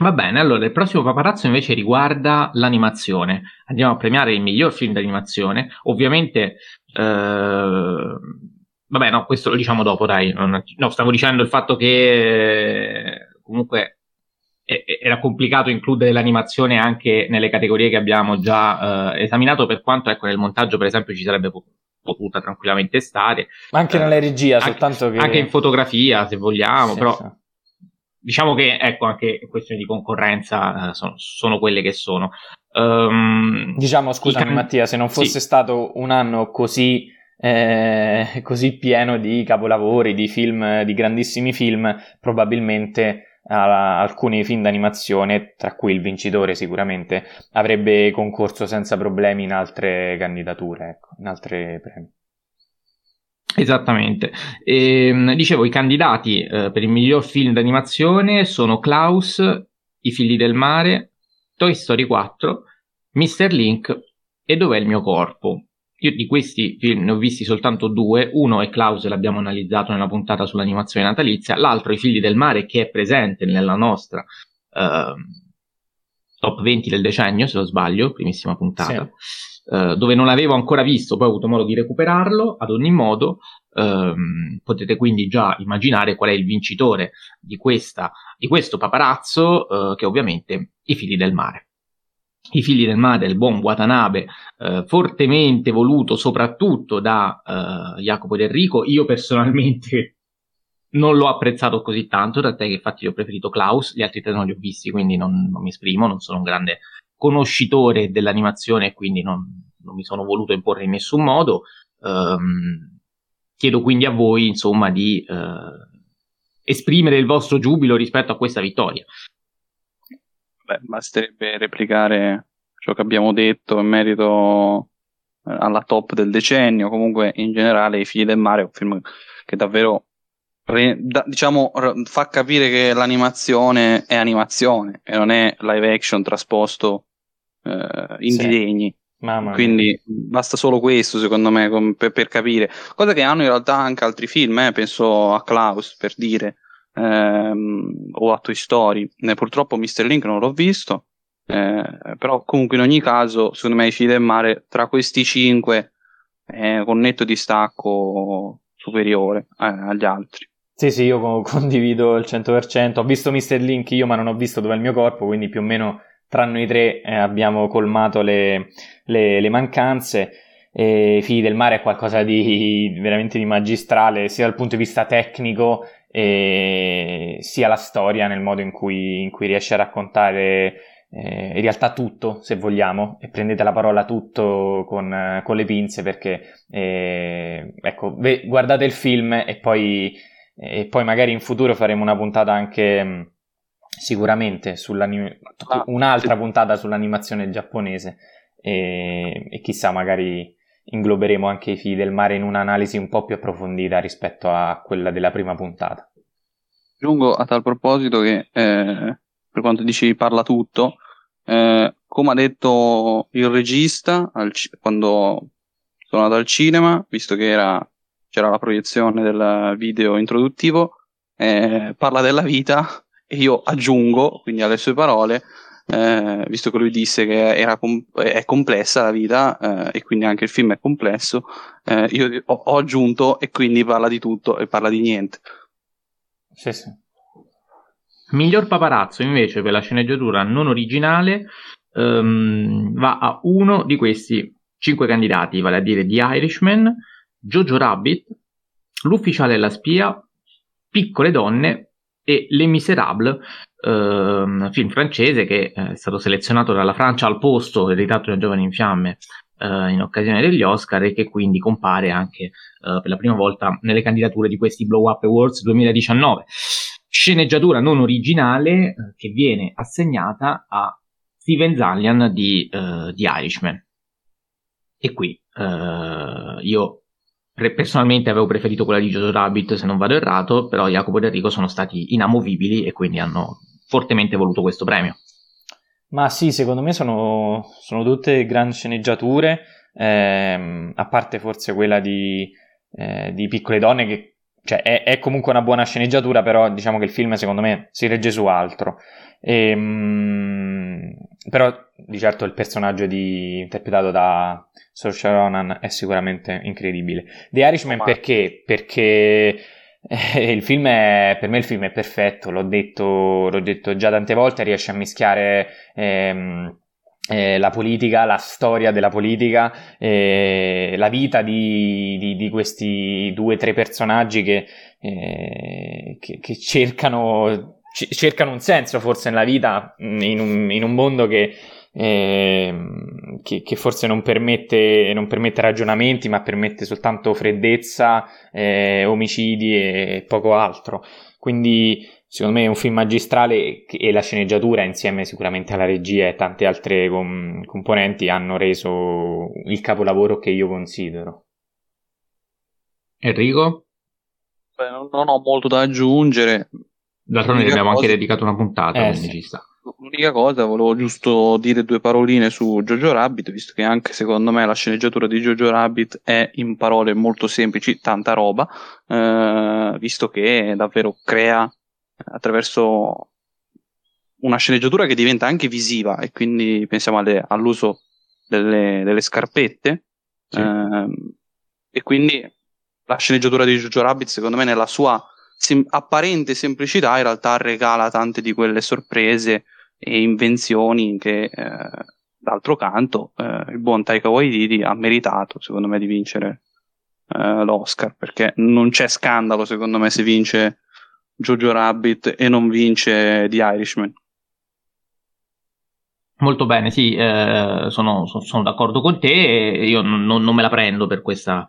Va bene, allora il prossimo paparazzo invece riguarda l'animazione. Andiamo a premiare il miglior film d'animazione. Ovviamente, eh, vabbè, no, questo lo diciamo dopo, dai. No, stavo dicendo il fatto che comunque era complicato includere l'animazione anche nelle categorie che abbiamo già eh, esaminato, per quanto ecco, nel montaggio, per esempio, ci sarebbe potuta tranquillamente stare. Ma anche eh, nella regia, soltanto anche, che... Anche in fotografia, se vogliamo, sì, però... Sì. Diciamo che, ecco, anche questioni di concorrenza eh, sono, sono, quelle che sono. Um, diciamo, scusami can... Mattia, se non fosse sì. stato un anno così, eh, così pieno di capolavori, di film, di grandissimi film, probabilmente alcuni film d'animazione, tra cui il vincitore sicuramente, avrebbe concorso senza problemi in altre candidature, ecco, in altre premi. Esattamente. E, ehm, dicevo, i candidati eh, per il miglior film d'animazione sono Klaus, I figli del mare, Toy Story 4, Mr. Link e Dov'è il mio corpo. Io di questi film ne ho visti soltanto due, uno è Klaus, l'abbiamo analizzato nella puntata sull'animazione natalizia, l'altro I figli del mare che è presente nella nostra eh, top 20 del decennio, se non sbaglio, primissima puntata. Sì eh, dove non l'avevo ancora visto, poi ho avuto modo di recuperarlo, ad ogni modo ehm, potete quindi già immaginare qual è il vincitore di, questa, di questo paparazzo, eh, che è ovviamente i figli del mare. I figli del mare del buon Watanabe, eh, fortemente voluto soprattutto da eh, Jacopo Del Rico, io personalmente non l'ho apprezzato così tanto, tant'è che infatti ho preferito Klaus, gli altri tre non li ho visti, quindi non, non mi esprimo, non sono un grande conoscitore dell'animazione quindi non, non, mi sono voluto imporre in nessun modo. Um, chiedo quindi a voi, insomma, di uh, esprimere il vostro giubilo rispetto a questa vittoria. Beh, basterebbe replicare ciò che abbiamo detto in merito alla top del decennio. Comunque, in generale, I figli del mare è un film che davvero re, da, diciamo, fa capire che l'animazione è animazione e non è live action trasposto eh, in sì. disegni. Quindi basta solo questo, secondo me, com- per, per, capire. Cosa che hanno in realtà anche altri film, eh? penso a Klaus per dire, ehm, o a Toy Story. Eh, purtroppo Mr. Link non l'ho visto, eh, però comunque in ogni caso, secondo me, i film del mare, tra questi cinque, eh, con netto distacco superiore eh, agli altri. Sì, sì, io condivido il 100%. Ho visto Mr. Link io, ma non ho visto dove è il mio corpo, quindi più o meno tra noi tre eh, abbiamo colmato le, le, le mancanze. E figli del mare è qualcosa di veramente di magistrale, sia dal punto di vista tecnico, sia la storia nel modo in cui, in cui riesce a raccontare eh, in realtà tutto, se vogliamo, e prendete la parola tutto con, con le pinze perché, eh, ecco, ve, guardate il film e poi, e poi magari in futuro faremo una puntata anche sicuramente ah, un'altra puntata sull'animazione giapponese e, e, chissà magari ingloberemo anche i figli del mare in un'analisi un po' più approfondita rispetto a quella della prima puntata. Aggiungo a tal proposito che eh, per quanto dici parla tutto, eh, come ha detto il regista ci- quando sono andato al cinema, visto che era, c'era la proiezione del video introduttivo, eh, parla della vita e io aggiungo, quindi alle sue parole, eh, visto che lui disse che com- è complessa la vita eh, e quindi anche il film è complesso, eh, io ho, ho, aggiunto e quindi parla di tutto e parla di niente. Sì, sì. Miglior paparazzo invece per la sceneggiatura non originale um, va a uno di questi cinque candidati, vale a dire The Irishman, Jojo Rabbit, L'ufficiale e la spia, Piccole donne e Les Miserables, ehm, film francese che eh, è stato selezionato dalla Francia al posto del ritratto di una giovane in fiamme eh, in occasione degli Oscar e che quindi compare anche eh, per la prima volta nelle candidature di questi Blow Up Awards 2019. Sceneggiatura non originale eh, che viene assegnata a Steven Zalian di, uh, di Irishman. E qui io personalmente avevo preferito quella di Jojo Rabbit se non vado errato, però Jacopo e Enrico sono stati inamovibili e quindi hanno fortemente voluto questo premio. Ma sì, secondo me sono, sono tutte grandi sceneggiature, ehm, a parte forse quella di, eh, di Piccole Donne che cioè, è, è, comunque una buona sceneggiatura, però diciamo che il film secondo me si regge su altro. E, mh, però di certo il personaggio di, interpretato da Saoirse Ronan è sicuramente incredibile. The Irishman oh, perché? Perché eh, il film è, per me il film è perfetto, l'ho detto, l'ho detto già tante volte, riesce a mischiare... Ehm, eh, la politica, la storia della politica, eh, la vita di, di, di, questi due o tre personaggi che, eh, che, che cercano, c- cercano, un senso forse nella vita in un, in un mondo che, ehm, che, che, forse non permette, non permette, ragionamenti, ma permette soltanto freddezza, eh, omicidi e poco altro. Quindi secondo me è un film magistrale e la sceneggiatura insieme sicuramente alla regia e tante altre com- componenti hanno reso il capolavoro che io considero. Enrico? Beh, non ho molto da aggiungere. D'altronde abbiamo cosa... anche dedicato una puntata, eh, quindi sì. ci sta. L'unica cosa, volevo giusto dire due paroline su Jojo Rabbit, visto che anche secondo me la sceneggiatura di Jojo Rabbit è in parole molto semplici, tanta roba, eh, visto che davvero crea attraverso una sceneggiatura che diventa anche visiva e quindi pensiamo alle, all'uso delle, delle scarpette sì. ehm, e quindi la sceneggiatura di Jojo Rabbit secondo me nella sua sem- apparente semplicità in realtà regala tante di quelle sorprese e invenzioni che eh, d'altro canto eh, il buon Taika Waititi ha meritato secondo me di vincere eh, l'Oscar perché non c'è scandalo secondo me se vince Jojo Rabbit e non vince The Irishman. Molto bene, sì, eh, sono, sono, d'accordo con te. Io non, non, me la prendo per questa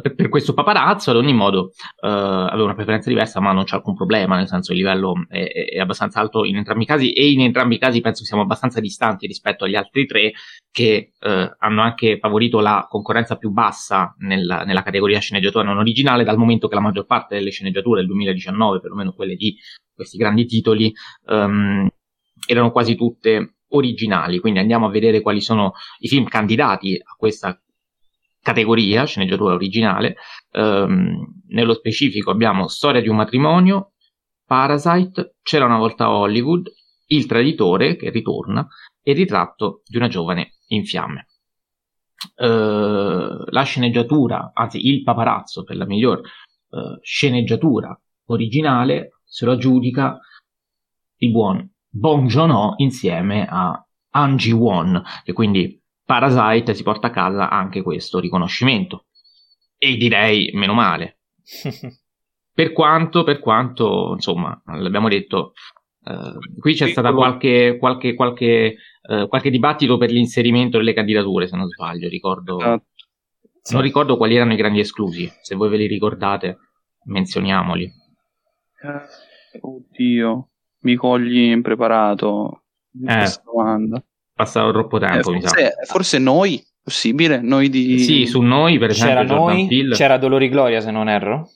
per, per, questo paparazzo, ad ogni modo, uh, aveva una preferenza diversa, ma non c'è alcun problema, nel senso il livello è, è, abbastanza alto in entrambi i casi e in entrambi i casi penso siamo abbastanza distanti rispetto agli altri tre che uh, hanno anche favorito la concorrenza più bassa nella, nella, categoria sceneggiatura non originale, dal momento che la maggior parte delle sceneggiature del 2019, perlomeno quelle di questi grandi titoli, um, erano quasi tutte originali, quindi andiamo a vedere quali sono i film candidati a questa categoria, sceneggiatura originale. Um, nello specifico abbiamo Storia di un matrimonio, Parasite, C'era una volta Hollywood, Il traditore che ritorna e Il ritratto di una giovane in fiamme. Uh, la sceneggiatura, anzi il paparazzo per la miglior uh, sceneggiatura originale se lo aggiudica il buon Bong Joon-ho insieme a Angie Won, che quindi Parasite si porta a casa anche questo riconoscimento. E direi meno male. per quanto, per quanto, insomma, l'abbiamo detto, uh, qui c'è stato qualche, qualche, qualche, uh, qualche, dibattito per l'inserimento delle candidature, se non sbaglio, ricordo. Uh, non ricordo quali erano i grandi esclusi, se voi ve li ricordate, menzioniamoli. Eh, oddio, mi cogli impreparato in eh. questa domanda passato troppo tempo. Eh, forse, forse, noi, possibile? Noi di... Sì, su noi per esempio. C'era, noi, c'era Dolori Gloria se non erro.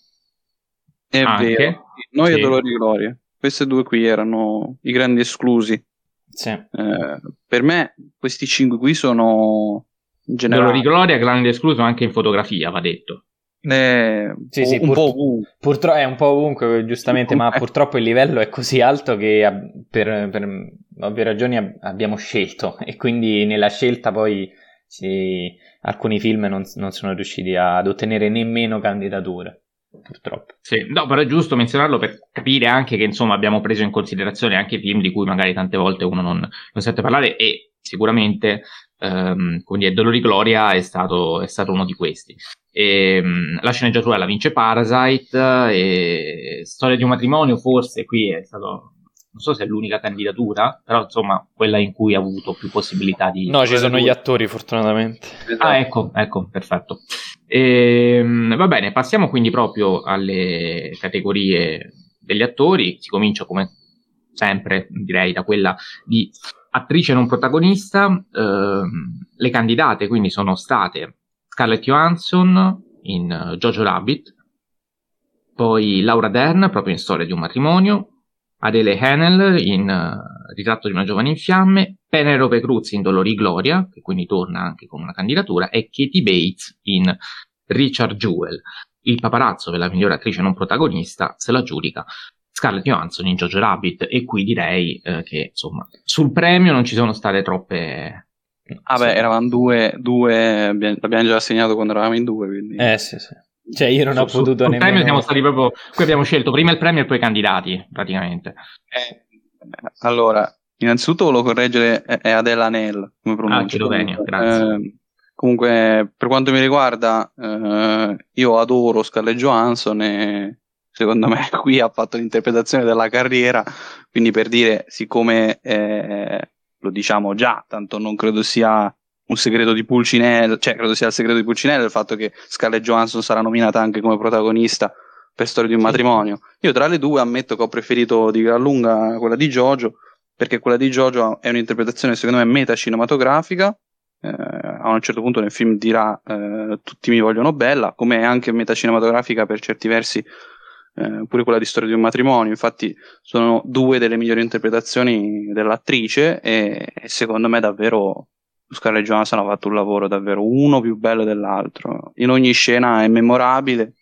È Anche? vero, noi sì. e Dolori Gloria. Queste due qui erano i grandi esclusi. Sì. Eh, per me questi cinque qui sono... In generale... Dolori Gloria grande escluso anche in fotografia, va detto. Eh, sì, sì, un pur- po' ovunque. Purtro- è un po' ovunque, giustamente, ma purtroppo il livello è così alto che per, per ovvie ragioni abbiamo scelto e quindi nella scelta poi sì, alcuni film non, non, sono riusciti ad ottenere nemmeno candidature. Purtroppo. Sì, no, però è giusto menzionarlo per capire anche che insomma abbiamo preso in considerazione anche film di cui magari tante volte uno non, non sente parlare e sicuramente um, quindi Dolori Gloria è stato, è stato uno di questi. E, um, la sceneggiatura la vince Parasite e Storia di un matrimonio forse qui è stato non so se è l'unica candidatura, però insomma quella in cui ha avuto più possibilità di... No, ci sono gli attori fortunatamente. Ah, ecco, ecco, perfetto. E, ehm, va bene, passiamo quindi proprio alle categorie degli attori, si comincia come sempre direi da quella di attrice non protagonista, eh, le candidate quindi sono state Scarlett Johansson in uh, Jojo Rabbit, poi Laura Dern proprio in Storia di un matrimonio, Adele Hanel in uh, Ritratto di una giovane in fiamme, Penelope Cruz in Dolori Gloria, che quindi torna anche con una candidatura, e Katie Bates in Richard Jewell. Il paparazzo per la migliore attrice non protagonista se la giudica Scarlett Johansson in Jojo Rabbit e qui direi eh, che insomma sul premio non ci sono state troppe Ah beh, eravamo due, due l'abbiamo già assegnato quando eravamo in due, quindi... Eh sì, sì. Cioè, io non su, ho potuto su, nemmeno. premio siamo stati proprio. Qui abbiamo scelto prima il premio e poi i candidati, praticamente. Eh, allora, innanzitutto volevo correggere è Adela Nell, come pronuncia. Ah, bene, grazie. Eh, comunque, per quanto mi riguarda, eh, io adoro Scarlett Johansson e secondo me qui ha fatto l'interpretazione della carriera, quindi per dire, siccome eh, lo diciamo già, tanto non credo sia un segreto di Pulcinella, cioè credo sia il segreto di Pulcinella il fatto che Scarlett Johansson sarà nominata anche come protagonista per Storia di un matrimonio. Io tra le due ammetto che ho preferito di gran lunga quella di Jojo, perché quella di Jojo è un'interpretazione secondo me metacinematografica, eh, a un certo punto nel film dirà eh, tutti mi vogliono bella, come è anche metacinematografica per certi versi eh, pure quella di Storia di un matrimonio, infatti sono due delle migliori interpretazioni dell'attrice e, e secondo me davvero Scarlett Johansson ha fatto un lavoro davvero uno più bello dell'altro. In ogni scena è memorabile.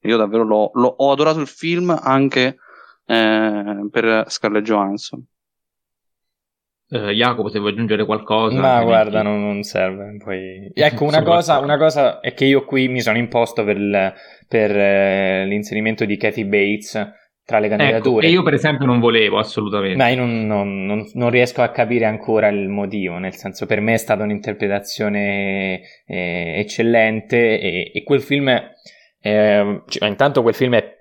Io davvero l'ho, l'ho, ho adorato il film anche eh, per Scarlett Johansson. Uh, Jacopo, se vuoi aggiungere qualcosa. Ma guarda, non, non, serve. Poi... Ecco, una cosa, una cosa, è che io qui mi sono imposto per, per eh, l'inserimento di Kathy Bates tra le ecco, candidature. Ecco, e io per esempio non volevo assolutamente. Ma io non, non, non, riesco a capire ancora il motivo, nel senso per me è stata un'interpretazione eh, eccellente e, e, quel film, eh, cioè, intanto quel film è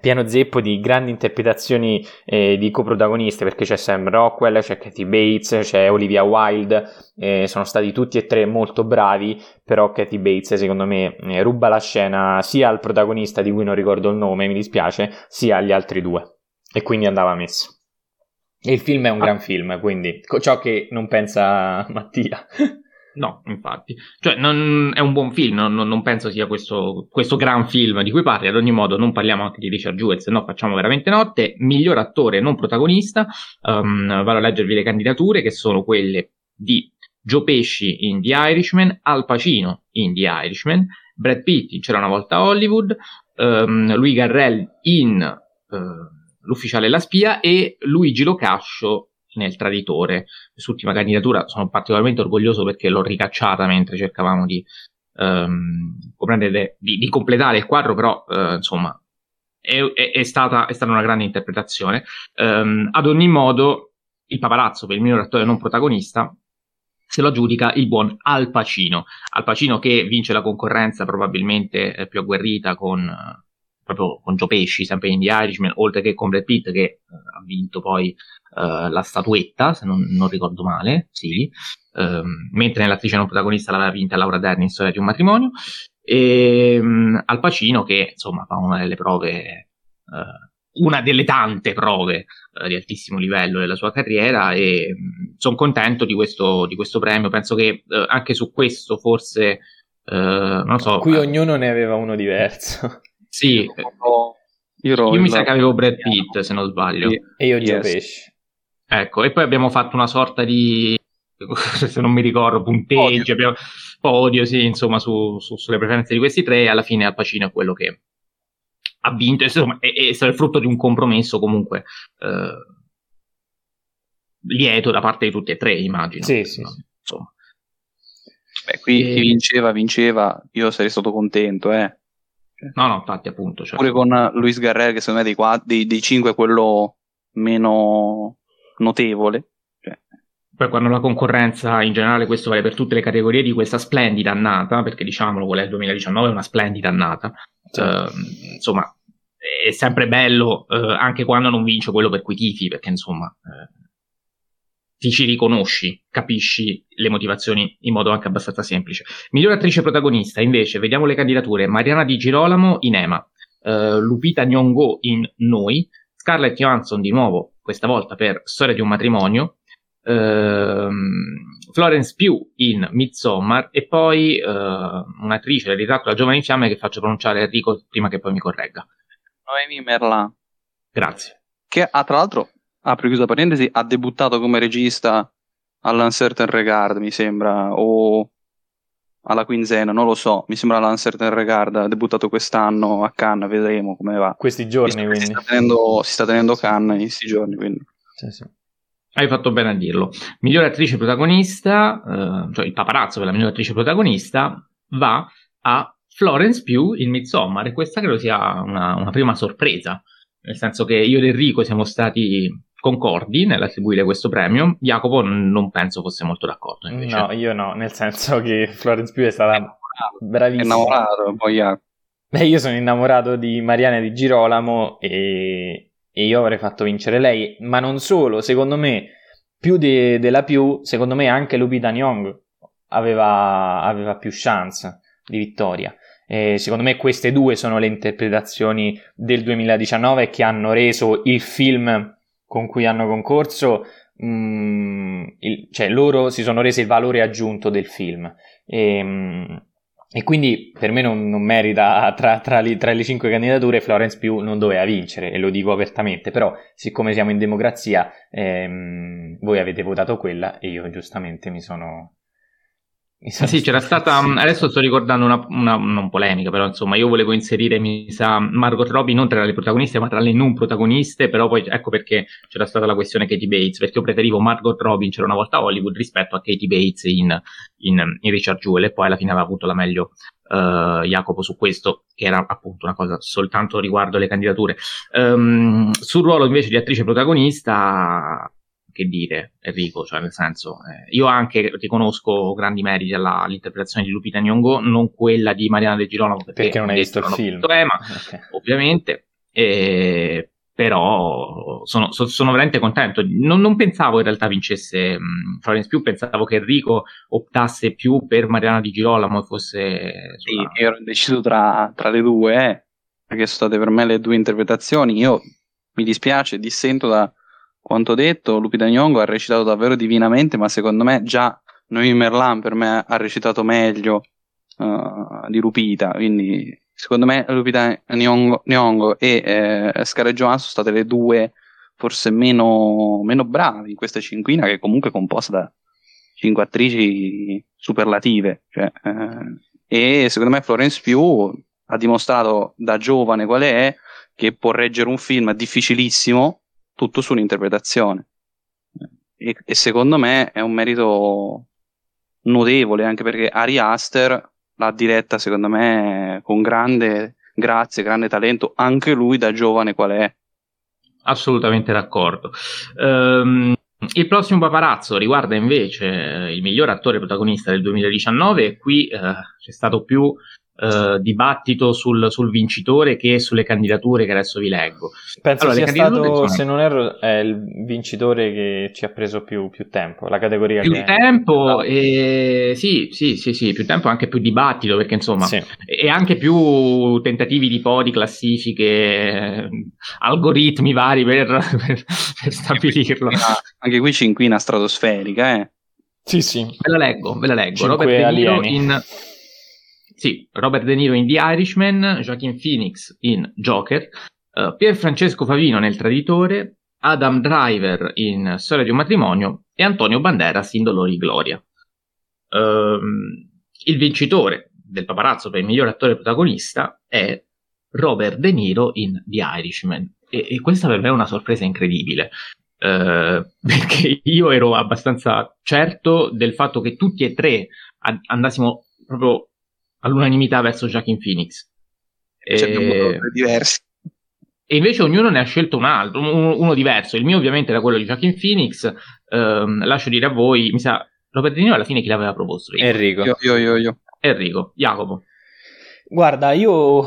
pieno zeppo di grandi interpretazioni eh, di coprotagoniste perché c'è Sam Rockwell, c'è Katie Bates, c'è Olivia Wilde, eh, sono stati tutti e tre molto bravi, però Katie Bates secondo me eh, ruba la scena sia al protagonista di cui non ricordo il nome, mi dispiace, sia agli altri due e quindi andava messo. E il film è un ah. gran film, quindi ciò che non pensa Mattia. No, infatti. Cioè, non, è un buon film, non, non penso sia questo, questo, gran film di cui parli. Ad ogni modo, non parliamo anche di Richard Jewell, se no facciamo veramente notte. Miglior attore non protagonista. Um, vado a leggervi le candidature, che sono quelle di Joe Pesci in The Irishman, Al Pacino in The Irishman, Brad Pitt in C'era una volta Hollywood, um, Louis Garrel in uh, L'ufficiale e la spia e Luigi Locascio nel Traditore. Quest'ultima candidatura sono particolarmente orgoglioso perché l'ho ricacciata mentre cercavamo di, um, di, di completare il quadro, però uh, insomma è, è, è, stata, è, stata, una grande interpretazione. Um, ad ogni modo, il paparazzo per il miglior attore non protagonista se lo aggiudica il buon Al Pacino. Al Pacino che vince la concorrenza probabilmente più agguerrita con proprio con Joe Pesci, sempre in The Irishman, oltre che con Brad Pitt che uh, ha vinto poi uh, la statuetta, se non, non ricordo male, sì, uh, mentre nell'attrice non protagonista l'aveva vinta Laura Dern in Storia di un matrimonio, e um, Al Pacino che insomma fa una delle prove, eh, una delle tante prove di altissimo livello della sua carriera e um, sono contento di questo, di questo, premio, penso che anche su questo forse... non so, Qui ognuno ne aveva uno diverso. Sì, io, io mi sa che avevo Brad Pitt, se non sbaglio. E io Gio yes. Pesci. Ecco, e poi abbiamo fatto una sorta di, se non mi ricordo, punteggi, abbiamo podio, sì, insomma, su, su, sulle preferenze di questi tre, e alla fine Al Pacino è quello che ha vinto, insomma, è, è stato il frutto di un compromesso comunque eh, lieto da parte di tutti e tre, immagino. Sì, sì, sì. Insomma. Beh, qui e... chi vinceva, vinceva, io sarei stato contento, eh. No, no, infatti, appunto. Cioè. Pure con Luis Garrel, che secondo me dei, quattro, dei, dei cinque è quello meno notevole. Cioè. Poi quando la concorrenza, in generale questo vale per tutte le categorie di questa splendida annata, perché diciamolo, quella del 2019 è una splendida annata. Sì. Uh, insomma, è sempre bello uh, anche quando non vince quello per cui tifi, perché insomma... Uh, ti ci riconosci, capisci le motivazioni in modo anche abbastanza semplice. Miglior attrice protagonista, invece, vediamo le candidature. Mariana Di Girolamo in Ema, uh, Lupita Nyong'o in Noi, Scarlett Johansson di nuovo, questa volta per Storia di un matrimonio, uh, Florence Pugh in Midsommar e poi uh, un'attrice del ritratto da giovane fiamme che faccio pronunciare Enrico prima che poi mi corregga. Noemi Merlan. Grazie. Che ha tra l'altro apro chiusa parentesi, ha debuttato come regista all'Uncertain Regard, mi sembra, o alla quinzena, non lo so, mi sembra all'Uncertain Regard, ha debuttato quest'anno a Cannes, vedremo come va. Questi giorni, quindi. Si sta tenendo, si sta tenendo Cannes in questi giorni, quindi. Sì, sì. Hai fatto bene a dirlo. Migliore attrice protagonista, eh, cioè il paparazzo per la migliore attrice protagonista, va a Florence Pugh in Midsommar e questa credo sia una, una prima sorpresa, nel senso che io ed Enrico siamo stati concordi nell'attribuire questo premio. Jacopo non penso fosse molto d'accordo. Invece. No, io no, nel senso che Florence Pugh è stata è bravissima. Innamorato, poi. Beh, io sono innamorato di Mariana di Girolamo e, e io avrei fatto vincere lei, ma non solo, secondo me, più de, della più, secondo me anche Lupita Nyong aveva, aveva più chance di vittoria. E secondo me queste due sono le interpretazioni del 2019 che hanno reso il film con cui hanno concorso, mh, mm, il, cioè loro si sono resi il valore aggiunto del film. E, mh, mm, e quindi per me non, non merita, tra, tra, li, tra, le cinque candidature, Florence Pugh non doveva vincere, e lo dico apertamente, però siccome siamo in democrazia, ehm, voi avete votato quella e io giustamente mi sono, Ah, sì, c'era stata. Adesso sto ricordando una, una, non polemica, però insomma, io volevo inserire, mi sa, Margot Robbie non tra le protagoniste, ma tra le non protagoniste. Però poi ecco perché c'era stata la questione Katie Bates, perché io preferivo Margot Robbie c'era una volta a Hollywood rispetto a Katie Bates in, in, in Richard Jewell, e poi alla fine aveva avuto la meglio uh, Jacopo su questo, che era appunto una cosa soltanto riguardo le candidature. Um, sul ruolo invece di attrice protagonista che dire, Enrico, cioè nel senso, eh, io anche riconosco grandi meriti alla, all'interpretazione di Lupita Nyong'o, non quella di Mariana De Girolamo, perché, perché non hai visto il film, tema, okay. ovviamente, E, però sono, so, sono, veramente contento. Non, non, pensavo in realtà vincesse um, Florence Pugh, pensavo che Enrico optasse più per Mariana Di Girolamo e fosse... Sulla... Sì, ero deciso tra, tra le due, eh, perché sono state per me le due interpretazioni. Io mi dispiace, dissento da quanto detto, Lupita Nyong'o ha recitato davvero divinamente, ma secondo me già Noemi Merlan per me ha recitato meglio uh, di Lupita, quindi secondo me Lupita Nyong'o, e eh, Scarlett Johansson sono state le due forse meno, meno brave in questa cinquina che è comunque composta da cinque attrici superlative cioè, eh, e secondo me Florence Pugh ha dimostrato da giovane qual è che può reggere un film difficilissimo tutto su un'interpretazione e, e secondo me è un merito notevole anche perché Ari Aster l'ha diretta secondo me con grande grazia, grande talento, anche lui da giovane qual è. Assolutamente d'accordo. Um, il prossimo paparazzo riguarda invece eh, il miglior attore protagonista del 2019 e qui eh, c'è stato più eh, dibattito sul, sul, vincitore che sulle candidature che adesso vi leggo. Penso allora, sia stato, sono... se non erro, è il vincitore che ci ha preso più, più tempo, la categoria più che... tempo, e... sì, sì, sì, sì, più tempo anche più dibattito, perché insomma, sì. e anche più tentativi di podi, classifiche, algoritmi vari per, per, per stabilirlo. Anche qui cinquina stratosferica, eh. Sì, sì. Ve la leggo, ve la leggo. Robert De Niro in sì, Robert De Niro in The Irishman, Joaquin Phoenix in Joker, uh, Pier Francesco Favino nel Traditore, Adam Driver in Storia di un matrimonio e Antonio Banderas in Dolori Gloria. Uh, il vincitore del paparazzo per il miglior attore protagonista è Robert De Niro in The Irishman. E, e questa per me è una sorpresa incredibile. Uh, perché io ero abbastanza certo del fatto che tutti e tre andassimo proprio all'unanimità verso Joaquin Phoenix. E... diversi. E invece ognuno ne ha scelto un altro, uno, uno diverso. Il mio ovviamente era quello di Joaquin Phoenix. Ehm, lascio dire a voi, mi sa, Robert De Niro alla fine chi l'aveva proposto? Enrico. Io, io, io, io. Enrico. Jacopo. Guarda, io,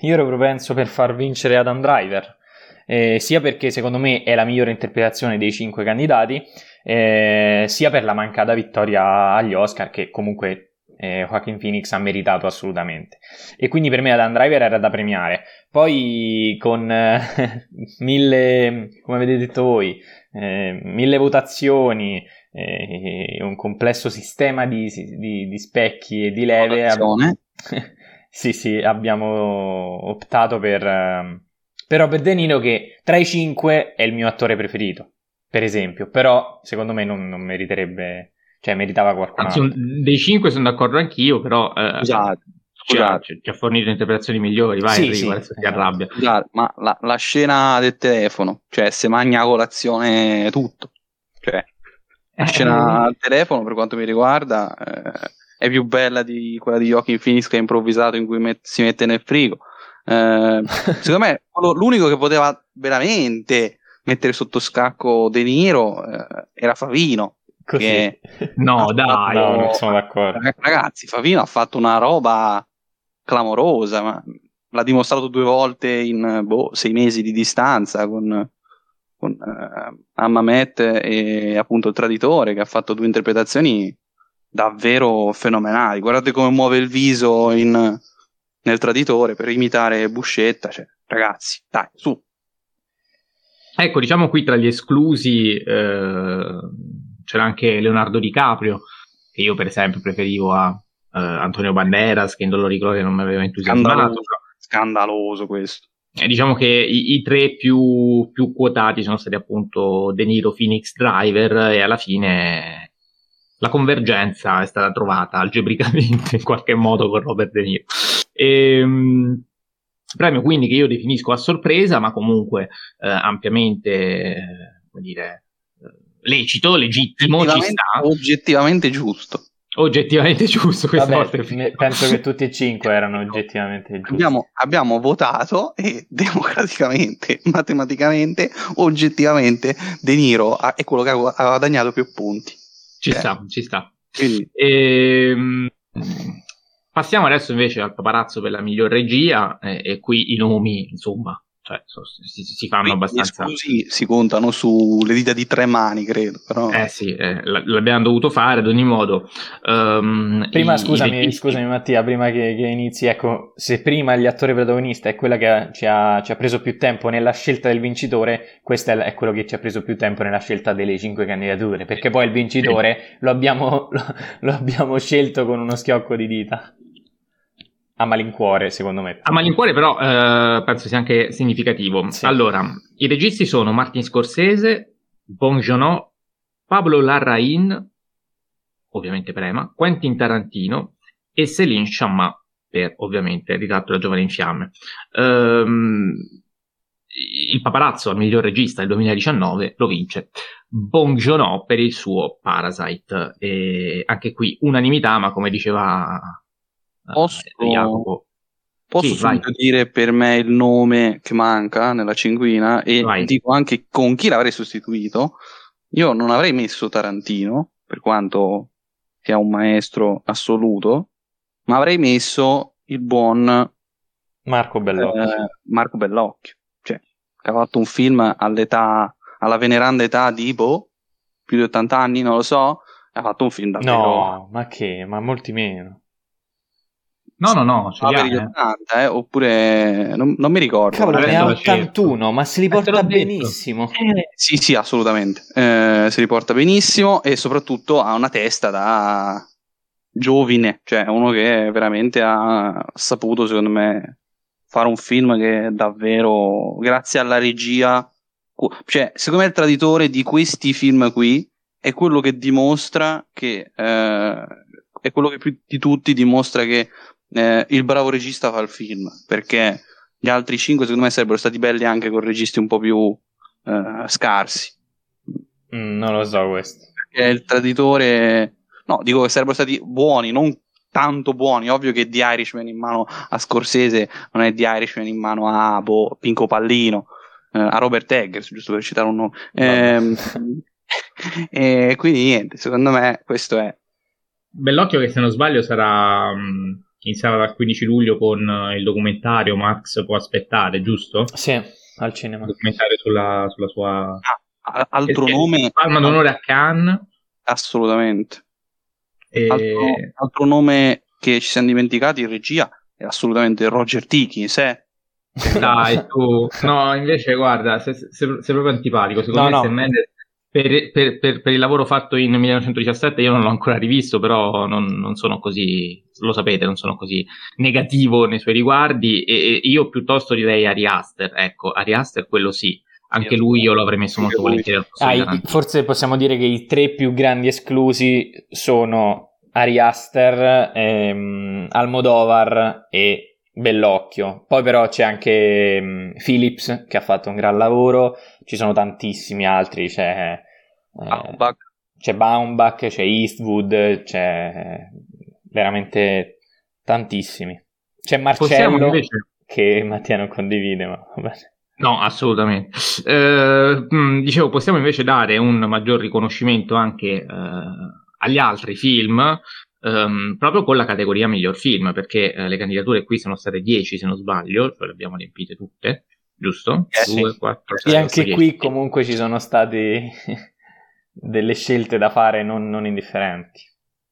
io ero propenso per far vincere Adam Driver, eh, sia perché secondo me è la migliore interpretazione dei cinque candidati, eh, sia per la mancata vittoria agli Oscar, che comunque eh, Joaquin Phoenix ha meritato assolutamente. E quindi per me Adam Driver era da premiare. Poi con eh, mille, come avete detto voi, eh, mille votazioni, eh, un complesso sistema di, di, di, specchi e di leve. Ab- sì, sì, abbiamo optato per, ehm, per De Niro che tra i cinque è il mio attore preferito, per esempio. Però secondo me non, non meriterebbe cioè, meritava qualcuno. Anzi, dei cinque sono d'accordo anch'io, però. Eh, scusate. Scusate. Ci, ha fornito interpretazioni migliori, vai sì, Enrico, sì, adesso ti arrabbia. Scusate, ma la, la, scena del telefono, cioè se magna a colazione tutto, cioè la eh, scena al telefono per quanto mi riguarda eh, è più bella di quella di Joaquin Phoenix che ha improvvisato in cui met- si mette nel frigo. Eh, secondo me l'unico che poteva veramente mettere sotto scacco De Niro eh, era Favino Così. Che... No, dai, no, non sono d'accordo. Ragazzi, Favino ha fatto una roba clamorosa, ma l'ha dimostrato due volte in boh, sei mesi di distanza con, con uh, Amma Met e appunto il traditore che ha fatto due interpretazioni davvero fenomenali. Guardate come muove il viso in, nel traditore per imitare Buscetta. Cioè, ragazzi, dai, su. Ecco, diciamo qui tra gli esclusi eh, c'era anche Leonardo DiCaprio, che io per esempio preferivo a uh, Antonio Banderas, che in Dolori Gloria non mi aveva entusiasmato. Scandaloso, scandaloso questo. E diciamo che i, i tre più, più, quotati sono stati appunto De Niro, Phoenix, Driver e alla fine la convergenza è stata trovata algebricamente in qualche modo con Robert De Niro. E, um, premio quindi che io definisco a sorpresa, ma comunque eh, ampiamente, eh, come dire, lecito, legittimo, ci sta. Oggettivamente giusto. Oggettivamente giusto questa Vabbè, volta. Penso che tutti e cinque erano oggettivamente giusti. Abbiamo, abbiamo votato e democraticamente, matematicamente, oggettivamente De Niro è quello che ha guadagnato più punti. Ci eh. sta, ci sta. Ehm, passiamo adesso invece al paparazzo per la miglior regia e, e qui i nomi, insomma, cioè, si, si, fanno abbastanza. Gli esclusi si contano sulle dita di tre mani, credo. Però... Eh sì, eh, l'abbiamo dovuto fare ad ogni modo. Um, prima, i, scusami, i scusami, Mattia, prima che, che, inizi, ecco, se prima gli attori protagonista è quella che ci ha, ci ha, preso più tempo nella scelta del vincitore, questo è, è, quello che ci ha preso più tempo nella scelta delle cinque candidature, perché poi il vincitore sì. lo, abbiamo, lo, lo abbiamo scelto con uno schiocco di dita. A malincuore, secondo me. A malincuore, però, eh, penso sia anche significativo. Sì. Allora, i registi sono Martin Scorsese, Bon Joon-ho, Pablo Larrain, ovviamente Prema, Quentin Tarantino e Céline Chamma per, ovviamente, ritratto della giovane in fiamme. Um, il paparazzo al miglior regista del 2019 lo vince Bon Joon-ho per il suo Parasite. E anche qui unanimità, ma come diceva Posso, Jacopo. Posso sì, dire per me il nome che manca nella cinquina e vai. dico anche con chi l'avrei sostituito. Io non avrei messo Tarantino, per quanto sia un maestro assoluto, ma avrei messo il buon Marco Bellocchio. Eh, Marco Bellocchio, cioè, che ha fatto un film all'età, alla veneranda età di Bo, più di 80 anni, non lo so, ha fatto un film davvero... No, ma che? Ma molti meno. No, no, no, ce per gli 80, eh, oppure non, non, mi ricordo. Cavolo, ne ha 81, ma se li porta benissimo. Eh, sì, sì, assolutamente. Eh, se li porta benissimo e soprattutto ha una testa da giovine, cioè uno che veramente ha saputo, secondo me, fare un film che davvero, grazie alla regia, cioè, secondo me il traditore di questi film qui è quello che dimostra che eh, è quello che più di tutti dimostra che eh, il bravo regista fa il film, perché gli altri cinque secondo me sarebbero stati belli anche con registi un po' più eh, scarsi. Mm, non lo so questo. Perché il traditore... No, dico che sarebbero stati buoni, non tanto buoni. Ovvio che The Irishman in mano a Scorsese non è The Irishman in mano a boh, Pinco Pallino, eh, a Robert Eggers, giusto per citare un nome. Eh, e quindi niente, secondo me questo è. Bellocchio che se non sbaglio sarà... Iniziava dal 15 luglio con eh, il documentario Max può aspettare, giusto? Sì, al cinema. Il documentario sulla, sulla sua... Ah, altro nome... Palma d'onore a Cannes. Assolutamente. E... Altro, altro, nome che ci siamo dimenticati in regia è assolutamente Roger Tickins, eh? Dai, tu... No, invece guarda, sei, sei, proprio antipatico. Secondo no, me no. Mendes per, per, per, per, il lavoro fatto in 1917 io non l'ho ancora rivisto, però non, non, sono così, lo sapete, non sono così negativo nei suoi riguardi e, e io piuttosto direi Ari Aster, ecco, Ari Aster quello sì, anche lui io lo avrei messo molto volentieri. Ah, forse possiamo dire che i tre più grandi esclusi sono Ari Aster, ehm, Almodovar e Bellocchio. Poi però c'è anche um, Phillips che ha fatto un gran lavoro, ci sono tantissimi altri, c'è Baumbach. C'è Baumbach, c'è Eastwood, c'è veramente tantissimi. C'è Marcello invece... che Mattia non condivide, ma. No, assolutamente. Eh, dicevo, possiamo invece dare un maggior riconoscimento anche eh, agli altri film, ehm, proprio con la categoria miglior film, perché eh, le candidature qui sono state 10 se non sbaglio, cioè le abbiamo riempite tutte, giusto? Eh, 2, sì. 4, 6, e anche 8, qui comunque ci sono stati delle scelte da fare non, non indifferenti.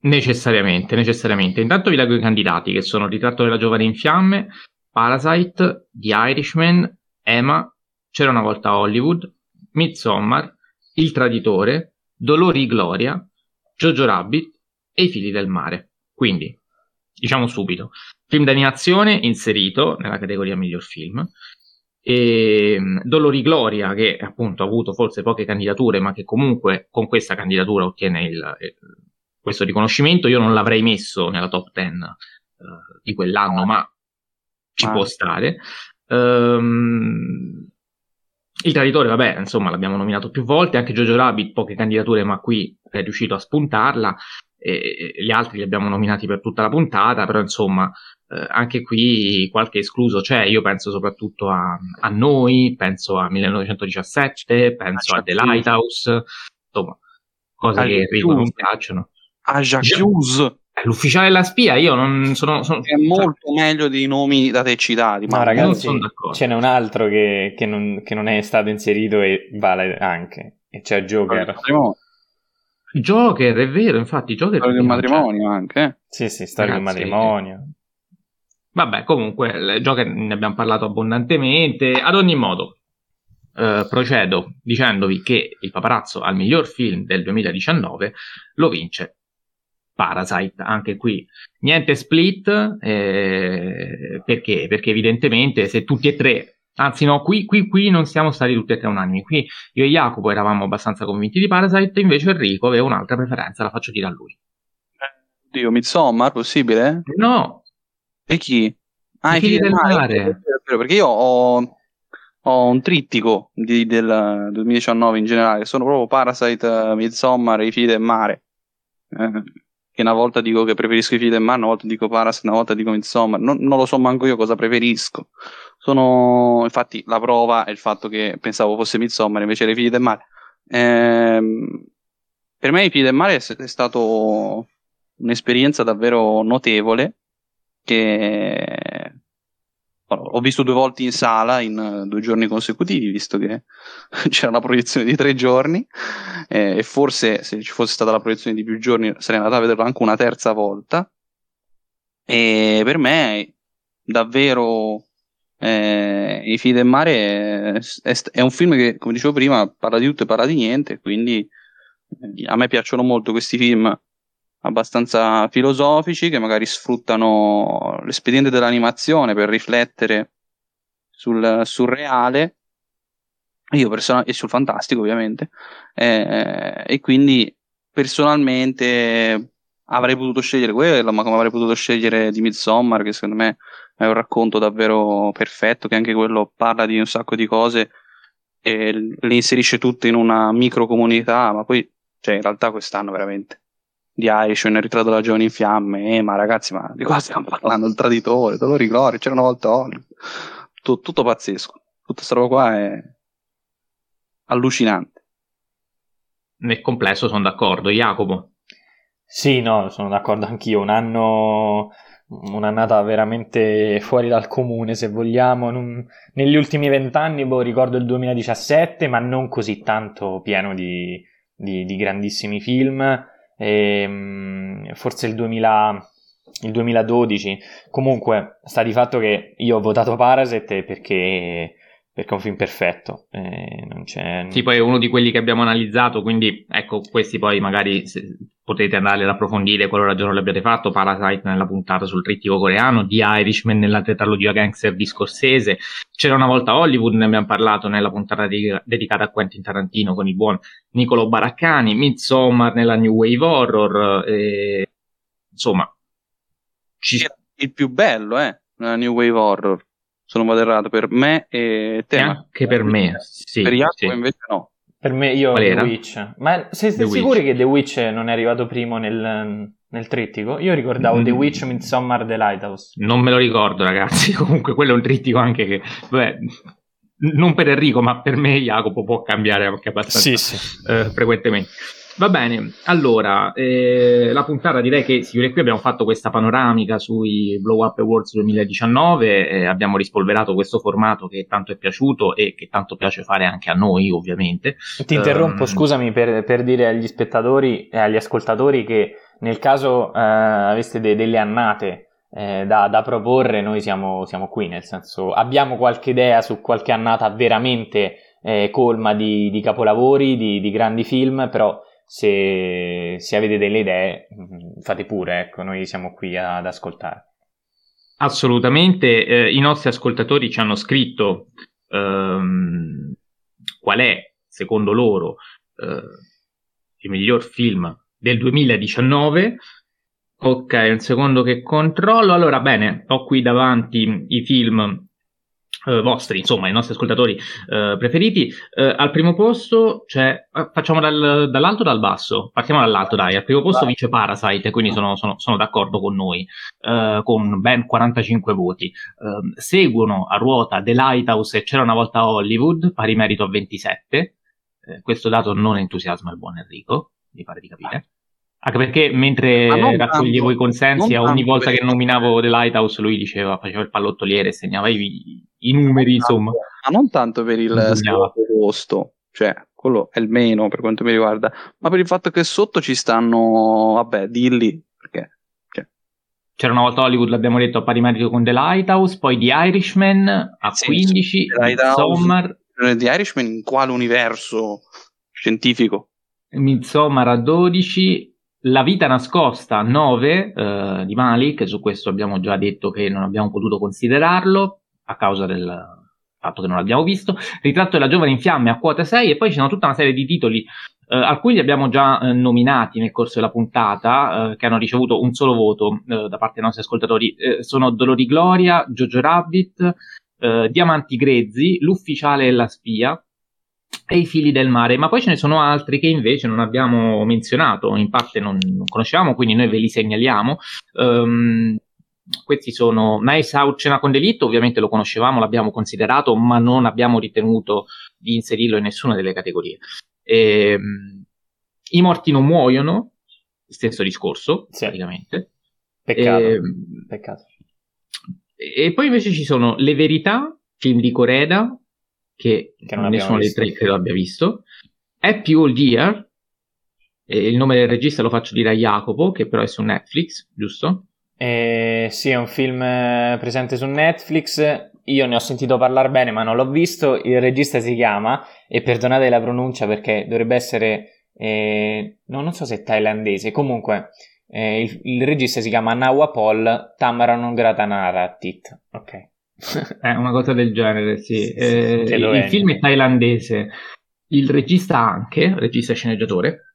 Necessariamente, necessariamente. Intanto vi leggo i candidati che sono Ritratto della giovane in fiamme, Parasite, The Irishman, Emma, C'era una volta Hollywood, Midsommar, Il traditore, Dolori Gloria, Jojo Rabbit e I figli del mare. Quindi, diciamo subito, film d'animazione inserito nella categoria miglior film, e mm, Dolori Gloria, che appunto ha avuto forse poche candidature, ma che comunque con questa candidatura ottiene il, il, questo riconoscimento. Io non l'avrei messo nella top 10 uh, eh, di quell'anno, ma ci ah. può stare. Um, il traditore, vabbè, insomma, l'abbiamo nominato più volte, anche Jojo Rabbit, poche candidature, ma qui è riuscito a spuntarla. E gli altri li abbiamo nominati per tutta la puntata, però insomma, eh, anche qui qualche escluso c'è, io penso soprattutto a, a noi, penso a 1917, penso a The Lighthouse, insomma, cose che Rico non piacciono. A Jacques, L'ufficiale della spia, io non sono. sono è molto meglio dei nomi da te citati. Ma no, ragazzi, ce n'è un altro che, che, non, che, non, è stato inserito e vale anche. E c'è Joker. Joker, è vero, infatti. Joker storia del matrimonio anche. Eh? Sì, sì, storia del matrimonio. Vabbè, comunque, Joker ne abbiamo parlato abbondantemente. Ad ogni modo, eh, procedo dicendovi che il paparazzo al miglior film del 2019 lo vince Parasite, anche qui niente split, eh, perché? Perché evidentemente se tutti e tre, anzi no, qui, qui, qui non siamo stati tutti e tre unanimi, qui io e Jacopo eravamo abbastanza convinti di Parasite, invece Enrico aveva un'altra preferenza, la faccio dire a lui. Dio, Midsommar, possibile? No. E chi? Ah, i figli del mare. mare. Perché io ho, ho un trittico di, del 2019 in generale, che sono proprio Parasite, Midsommar e i figli del mare. Eh, che una volta dico che preferisco i figli del mare, una volta dico Parasite, una volta dico Midsommar, non, non lo so manco io cosa preferisco. Sono, infatti, la prova è il fatto che pensavo fosse Midsommar invece era i figli del mare. Ehm, per me i figli del mare è, è stato un'esperienza davvero notevole che ho visto due volte in sala in uh, due giorni consecutivi, visto che c'era una proiezione di tre giorni, eh, e forse se ci fosse stata la proiezione di più giorni sarei andato a vederlo anche una terza volta. E per me, davvero, eh, I figli del mare è, è, è, un film che, come dicevo prima, parla di tutto e parla di niente, quindi eh, a me piacciono molto questi film abbastanza filosofici che magari sfruttano l'espediente dell'animazione per riflettere sul surreale io person- e sul fantastico ovviamente eh, e quindi personalmente avrei potuto scegliere quello ma come avrei potuto scegliere di Midsommar che secondo me è un racconto davvero perfetto che anche quello parla di un sacco di cose e le inserisce tutte in una micro comunità ma poi cioè in realtà quest'anno veramente di Irishman, il ritratto della giovane in fiamme, eh, ma ragazzi, ma di cosa stiamo parlando? Il traditore, te lo ricordi? C'era una volta Hollywood. Tutto, tutto pazzesco. Tutta questa roba qua è allucinante. Nel complesso sono d'accordo. Jacopo? Sì, no, sono d'accordo anch'io. Un anno, un'annata veramente fuori dal comune, se vogliamo. Non... Negli ultimi vent'anni, boh, ricordo il 2017, ma non così tanto pieno di, di, di grandissimi film e, ehm, forse il, 2000, il 2012. Comunque, sta di fatto che io ho votato Parasite perché perché è un film perfetto. Eh, non c'è... Sì, poi è uno di quelli che abbiamo analizzato, quindi ecco, questi poi magari potete andare ad approfondire qualora già non l'abbiate fatto. Parasite nella puntata sul trittico coreano, The Irishman nella tetralogia gangster di Scorsese. C'era una volta Hollywood, ne abbiamo parlato nella puntata di, dedicata a Quentin Tarantino con il buon Nicolo Baraccani. Midsommar nella New Wave Horror. Eh, insomma, ci... il più bello, eh, nella New Wave Horror sono moderato per me e te. Anche per me, sì. Per Jacopo sì. invece no. Per me io Qual The era? Witch. Ma siete sicuri Witch. che The Witch non è arrivato primo nel, nel trittico? Io ricordavo mm. The Witch Midsommar The Lighthouse. Non me lo ricordo, ragazzi. Comunque quello è un trittico anche che... Vabbè, non per Enrico, ma per me Jacopo può cambiare anche abbastanza sì, sì. Eh, frequentemente. Va bene, allora, eh, la puntata direi che signore qui abbiamo fatto questa panoramica sui Blow Up Awards 2019, eh, abbiamo rispolverato questo formato che tanto è piaciuto e che tanto piace fare anche a noi ovviamente. Ti interrompo, um, scusami per, per, dire agli spettatori e agli ascoltatori che nel caso eh, aveste de- delle annate eh, da, da, proporre, noi siamo, siamo, qui, nel senso abbiamo qualche idea su qualche annata veramente eh, colma di, di capolavori, di, di grandi film, però se, se avete delle idee mm, fate pure, ecco, noi siamo qui ad ascoltare. Assolutamente, eh, i nostri ascoltatori ci hanno scritto ehm, qual è, secondo loro, eh, il miglior film del 2019. Ok, un secondo che controllo. Allora, bene, ho qui davanti i film Uh, vostri, insomma, i nostri ascoltatori uh, preferiti. Uh, al primo posto c'è, facciamo dal, dall'alto o dal basso? Partiamo dall'alto, dai. Al primo posto vince Parasite, quindi sono, sono, sono d'accordo con noi, con ben 45 voti. Ehm, seguono a ruota The Lighthouse e C'era una volta Hollywood, pari merito a 27. questo dato non entusiasma il buon Enrico, mi pare di capire. Anche perché mentre raccoglievo tanto, i consensi, ogni volta che nominavo The Lighthouse, lui diceva, faceva il pallottoliere, segnava i, i numeri, insomma. Ma non tanto per il posto, cioè quello è il meno per quanto mi riguarda, ma per il fatto che sotto ci stanno, vabbè, dilli, perché cioè. c'era una volta Hollywood, l'abbiamo detto, a pari merito con The Lighthouse, poi The Irishman a sì, 15, Midsommar. The Irishman in quale universo scientifico? Midsommar a 12, La vita nascosta 9 eh, di Malik, su questo abbiamo già detto che non abbiamo potuto considerarlo a causa del fatto che non l'abbiamo visto, Ritratto della giovane in fiamme a quota 6 e poi ci sono tutta una serie di titoli, eh, alcuni li abbiamo già eh, nominati nel corso della puntata, eh, che hanno ricevuto un solo voto da parte dei nostri ascoltatori, sono Dolori Gloria, Jojo Rabbit, Diamanti Grezzi, L'ufficiale e la spia, e i figli del mare, ma poi ce ne sono altri che invece non abbiamo menzionato, in parte non, non conoscevamo, quindi noi ve li segnaliamo. Um, questi sono Nice Out Cena con Delitto, ovviamente lo conoscevamo, l'abbiamo considerato, ma non abbiamo ritenuto di inserirlo in nessuna delle categorie. E, um, I morti non muoiono, stesso discorso, sì. praticamente. Peccato. E, ehm, Peccato. E poi invece ci sono Le Verità, film di Coreda, che, che nessuno dei tre credo abbia visto. Happy All Year, il nome del regista lo faccio dire a Jacopo, che però è su Netflix, giusto? Eh, sì, è un film eh, presente su Netflix. Io ne ho sentito parlare bene, ma non l'ho visto. Il regista si chiama, e perdonate la pronuncia perché dovrebbe essere, eh, no, non so se è thailandese. Comunque, eh, il, il, regista si chiama Nawapol Tamaran Gratanarattit. Ok. è una cosa del genere, sì. Eh, il film è thailandese. Il regista anche, regista e sceneggiatore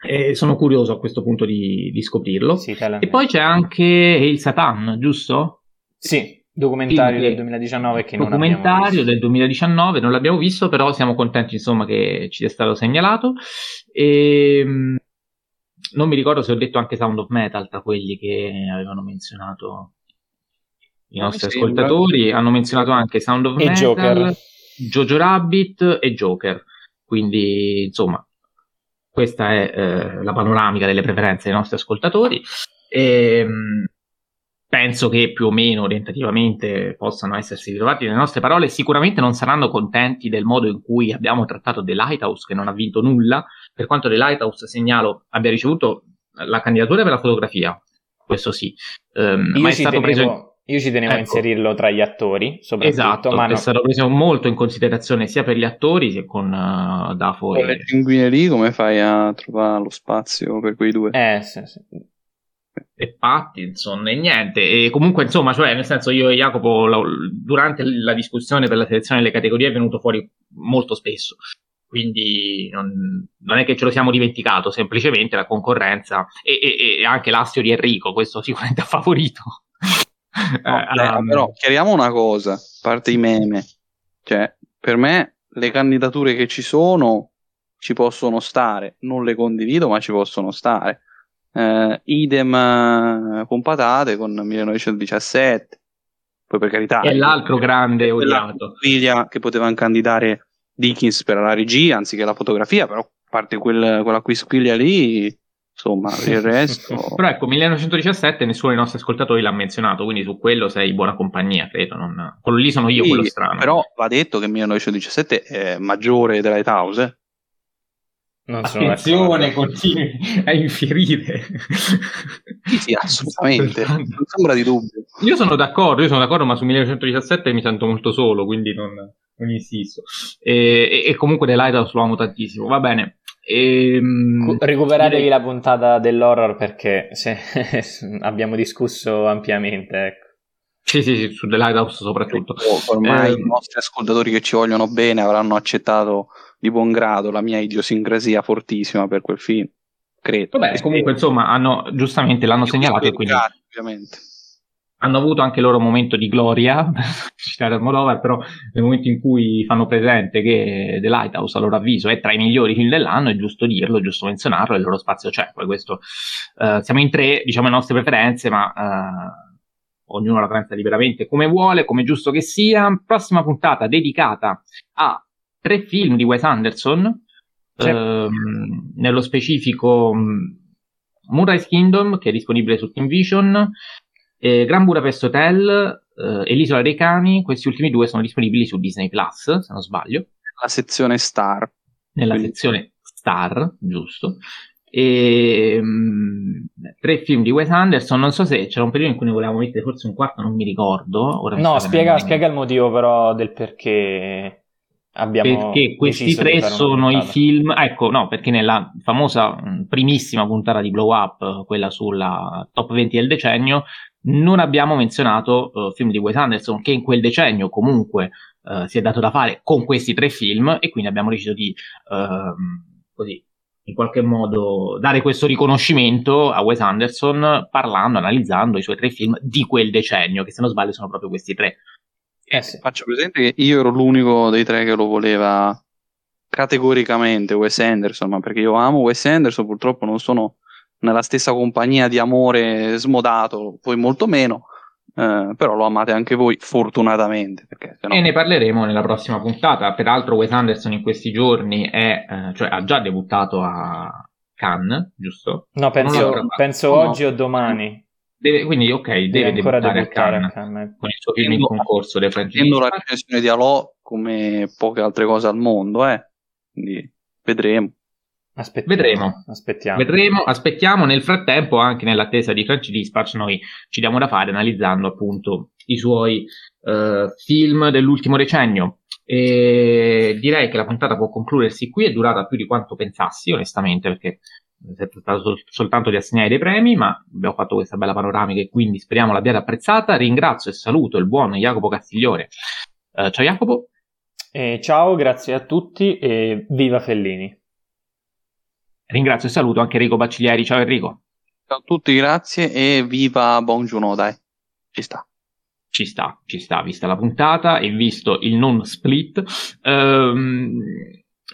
e sono curioso a questo punto di, di scoprirlo. Sì, e poi c'è anche Il Satan, giusto? Sì, documentario del 2019 che non documentario del 2019 non l'abbiamo visto però siamo contenti insomma che ci sia stato segnalato e ehm, non mi ricordo se ho detto anche Sound of Metal tra quelli che avevano menzionato i nostri ascoltatori hanno menzionato anche Sound of e Metal Joker. Jojo Rabbit e Joker quindi insomma questa è eh, la panoramica delle preferenze dei nostri ascoltatori. E, ehm, penso che più o meno orientativamente possano essersi ritrovati nelle nostre parole. Sicuramente non saranno contenti del modo in cui abbiamo trattato The Lighthouse, che non ha vinto nulla. Per quanto The Lighthouse, segnalo, abbia ricevuto la candidatura per la fotografia, questo sì, um, ma è stato tenevo... preso. In io ci tenevo ecco. a inserirlo tra gli attori, soprattutto. Esatto, ma no. è stato preso molto in considerazione sia per gli attori che con uh, Dafo con e... le pinguinerie come fai a trovare lo spazio per quei due? Eh, sì, sì. E Pattinson e niente. E comunque, insomma, cioè, nel senso, io e Jacopo, la, durante la discussione per la selezione delle categorie è venuto fuori molto spesso. Quindi non, non è che ce lo siamo dimenticato, semplicemente la concorrenza e, e, e anche l'astio di Enrico, questo sicuramente ha favorito No, eh, um... Però chiariamo una cosa, a parte i meme, cioè per me le candidature che ci sono ci possono stare, non le condivido ma ci possono stare. Eh, idem uh, con patate con 1917, poi per carità. È l'altro grande odiato. Figlia che potevano candidare Dickens per la regia anziché la fotografia, però a parte quel, quella qui squiglia lì insomma, il resto. Però ecco, 1917 nessuno dei nostri ascoltatori l'ha menzionato, quindi su quello sei buona compagnia, credo. Non... Quello lì sono io, sì, quello strano. Però va detto che 1917 è maggiore della Lighthouse. Eh? Non Attenzione, continui a infierire. Sì, sì, assolutamente. non sembra di dubbio. Io sono d'accordo, io sono d'accordo, ma su 1917 mi sento molto solo, quindi non, non insisto. E, e, e comunque The Lighthouse lo amo tantissimo. Va bene, Ehm, Recuperatevi direi... la puntata dell'horror perché se... abbiamo discusso ampiamente. Ecco. Sì, sì, sì, su The Lighthouse soprattutto. Ormai eh, i nostri ascoltatori che ci vogliono bene avranno accettato di buon grado la mia idiosincrasia fortissima per quel film. Credo. Vabbè, comunque, insomma, hanno, giustamente l'hanno segnalato e quindi... Ovviamente hanno avuto anche il loro momento di gloria, citare Almodovar, però nel momento in cui fanno presente che The Lighthouse, a loro avviso, è tra i migliori film dell'anno, è giusto dirlo, è giusto menzionarlo, e il loro spazio c'è. Poi questo, uh, siamo in tre, diciamo le nostre preferenze, ma uh, ognuno la pensa liberamente come vuole, come giusto che sia. Prossima puntata dedicata a tre film di Wes Anderson, uh, nello specifico Moonrise Kingdom, che è disponibile su Team Vision, eh, Gran Budapest Hotel eh, e l'Isola dei Cani, questi ultimi due sono disponibili su Disney Plus, se non sbaglio. La sezione Star. Nella Quindi. sezione Star, giusto. E, mh, tre film di Wes Anderson. Non so se c'era un periodo in cui ne volevamo mettere forse un quarto, non mi ricordo. Ora no, spiega, spiega il motivo però del perché abbiamo perché questi tre sono i film ecco no perché nella famosa primissima puntata di Blow Up quella sulla top 20 del decennio non abbiamo menzionato uh, film di Wes Anderson che in quel decennio comunque uh, si è dato da fare con questi tre film e quindi abbiamo deciso di uh, così in qualche modo dare questo riconoscimento a Wes Anderson parlando, analizzando i suoi tre film di quel decennio, che se non sbaglio sono proprio questi tre. Eh sì. Faccio presente che io ero l'unico dei tre che lo voleva categoricamente Wes Anderson, ma perché io amo Wes Anderson, purtroppo non sono nella stessa compagnia di amore smodato, voi molto meno, eh, però lo amate anche voi fortunatamente. Sennò... E ne parleremo nella prossima puntata. Peraltro Wes Anderson in questi giorni è, eh, cioè, ha già debuttato a Cannes, giusto? No, penso, penso oggi no. o domani. Deve, quindi ok, deve, deve debuttare, debuttare a, Cannes, a Cannes, con il suo film in concorso dei francesi. la recensione di Alò come poche altre cose al mondo, eh? quindi vedremo. Aspettiamo, Vedremo. Aspettiamo. Vedremo, aspettiamo. Nel frattempo, anche nell'attesa di Franci Dispatch, noi ci diamo da fare analizzando appunto i suoi uh, film dell'ultimo decennio. E direi che la puntata può concludersi qui, è durata più di quanto pensassi, onestamente, perché si è trattato sol- soltanto di assegnare dei premi, ma abbiamo fatto questa bella panoramica e quindi speriamo l'abbiate apprezzata. Ringrazio e saluto il buon Jacopo Castigliore. Uh, ciao Jacopo. Eh, ciao, grazie a tutti e viva Fellini. Ringrazio e saluto anche Enrico Bacciglieri. Ciao Enrico. Ciao a tutti, grazie e viva Bongiorno, dai. Ci sta. Ci sta, ci sta, vista la puntata e visto il non split. Um,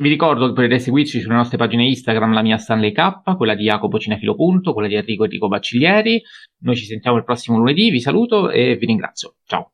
vi ricordo che potete seguirci sulle nostre pagine Instagram, la mia Stanley K, quella di Jacopo Cinefilo. quella di Enrico Enrico Bacciglieri. Noi ci sentiamo il prossimo lunedì, vi saluto e vi ringrazio. Ciao.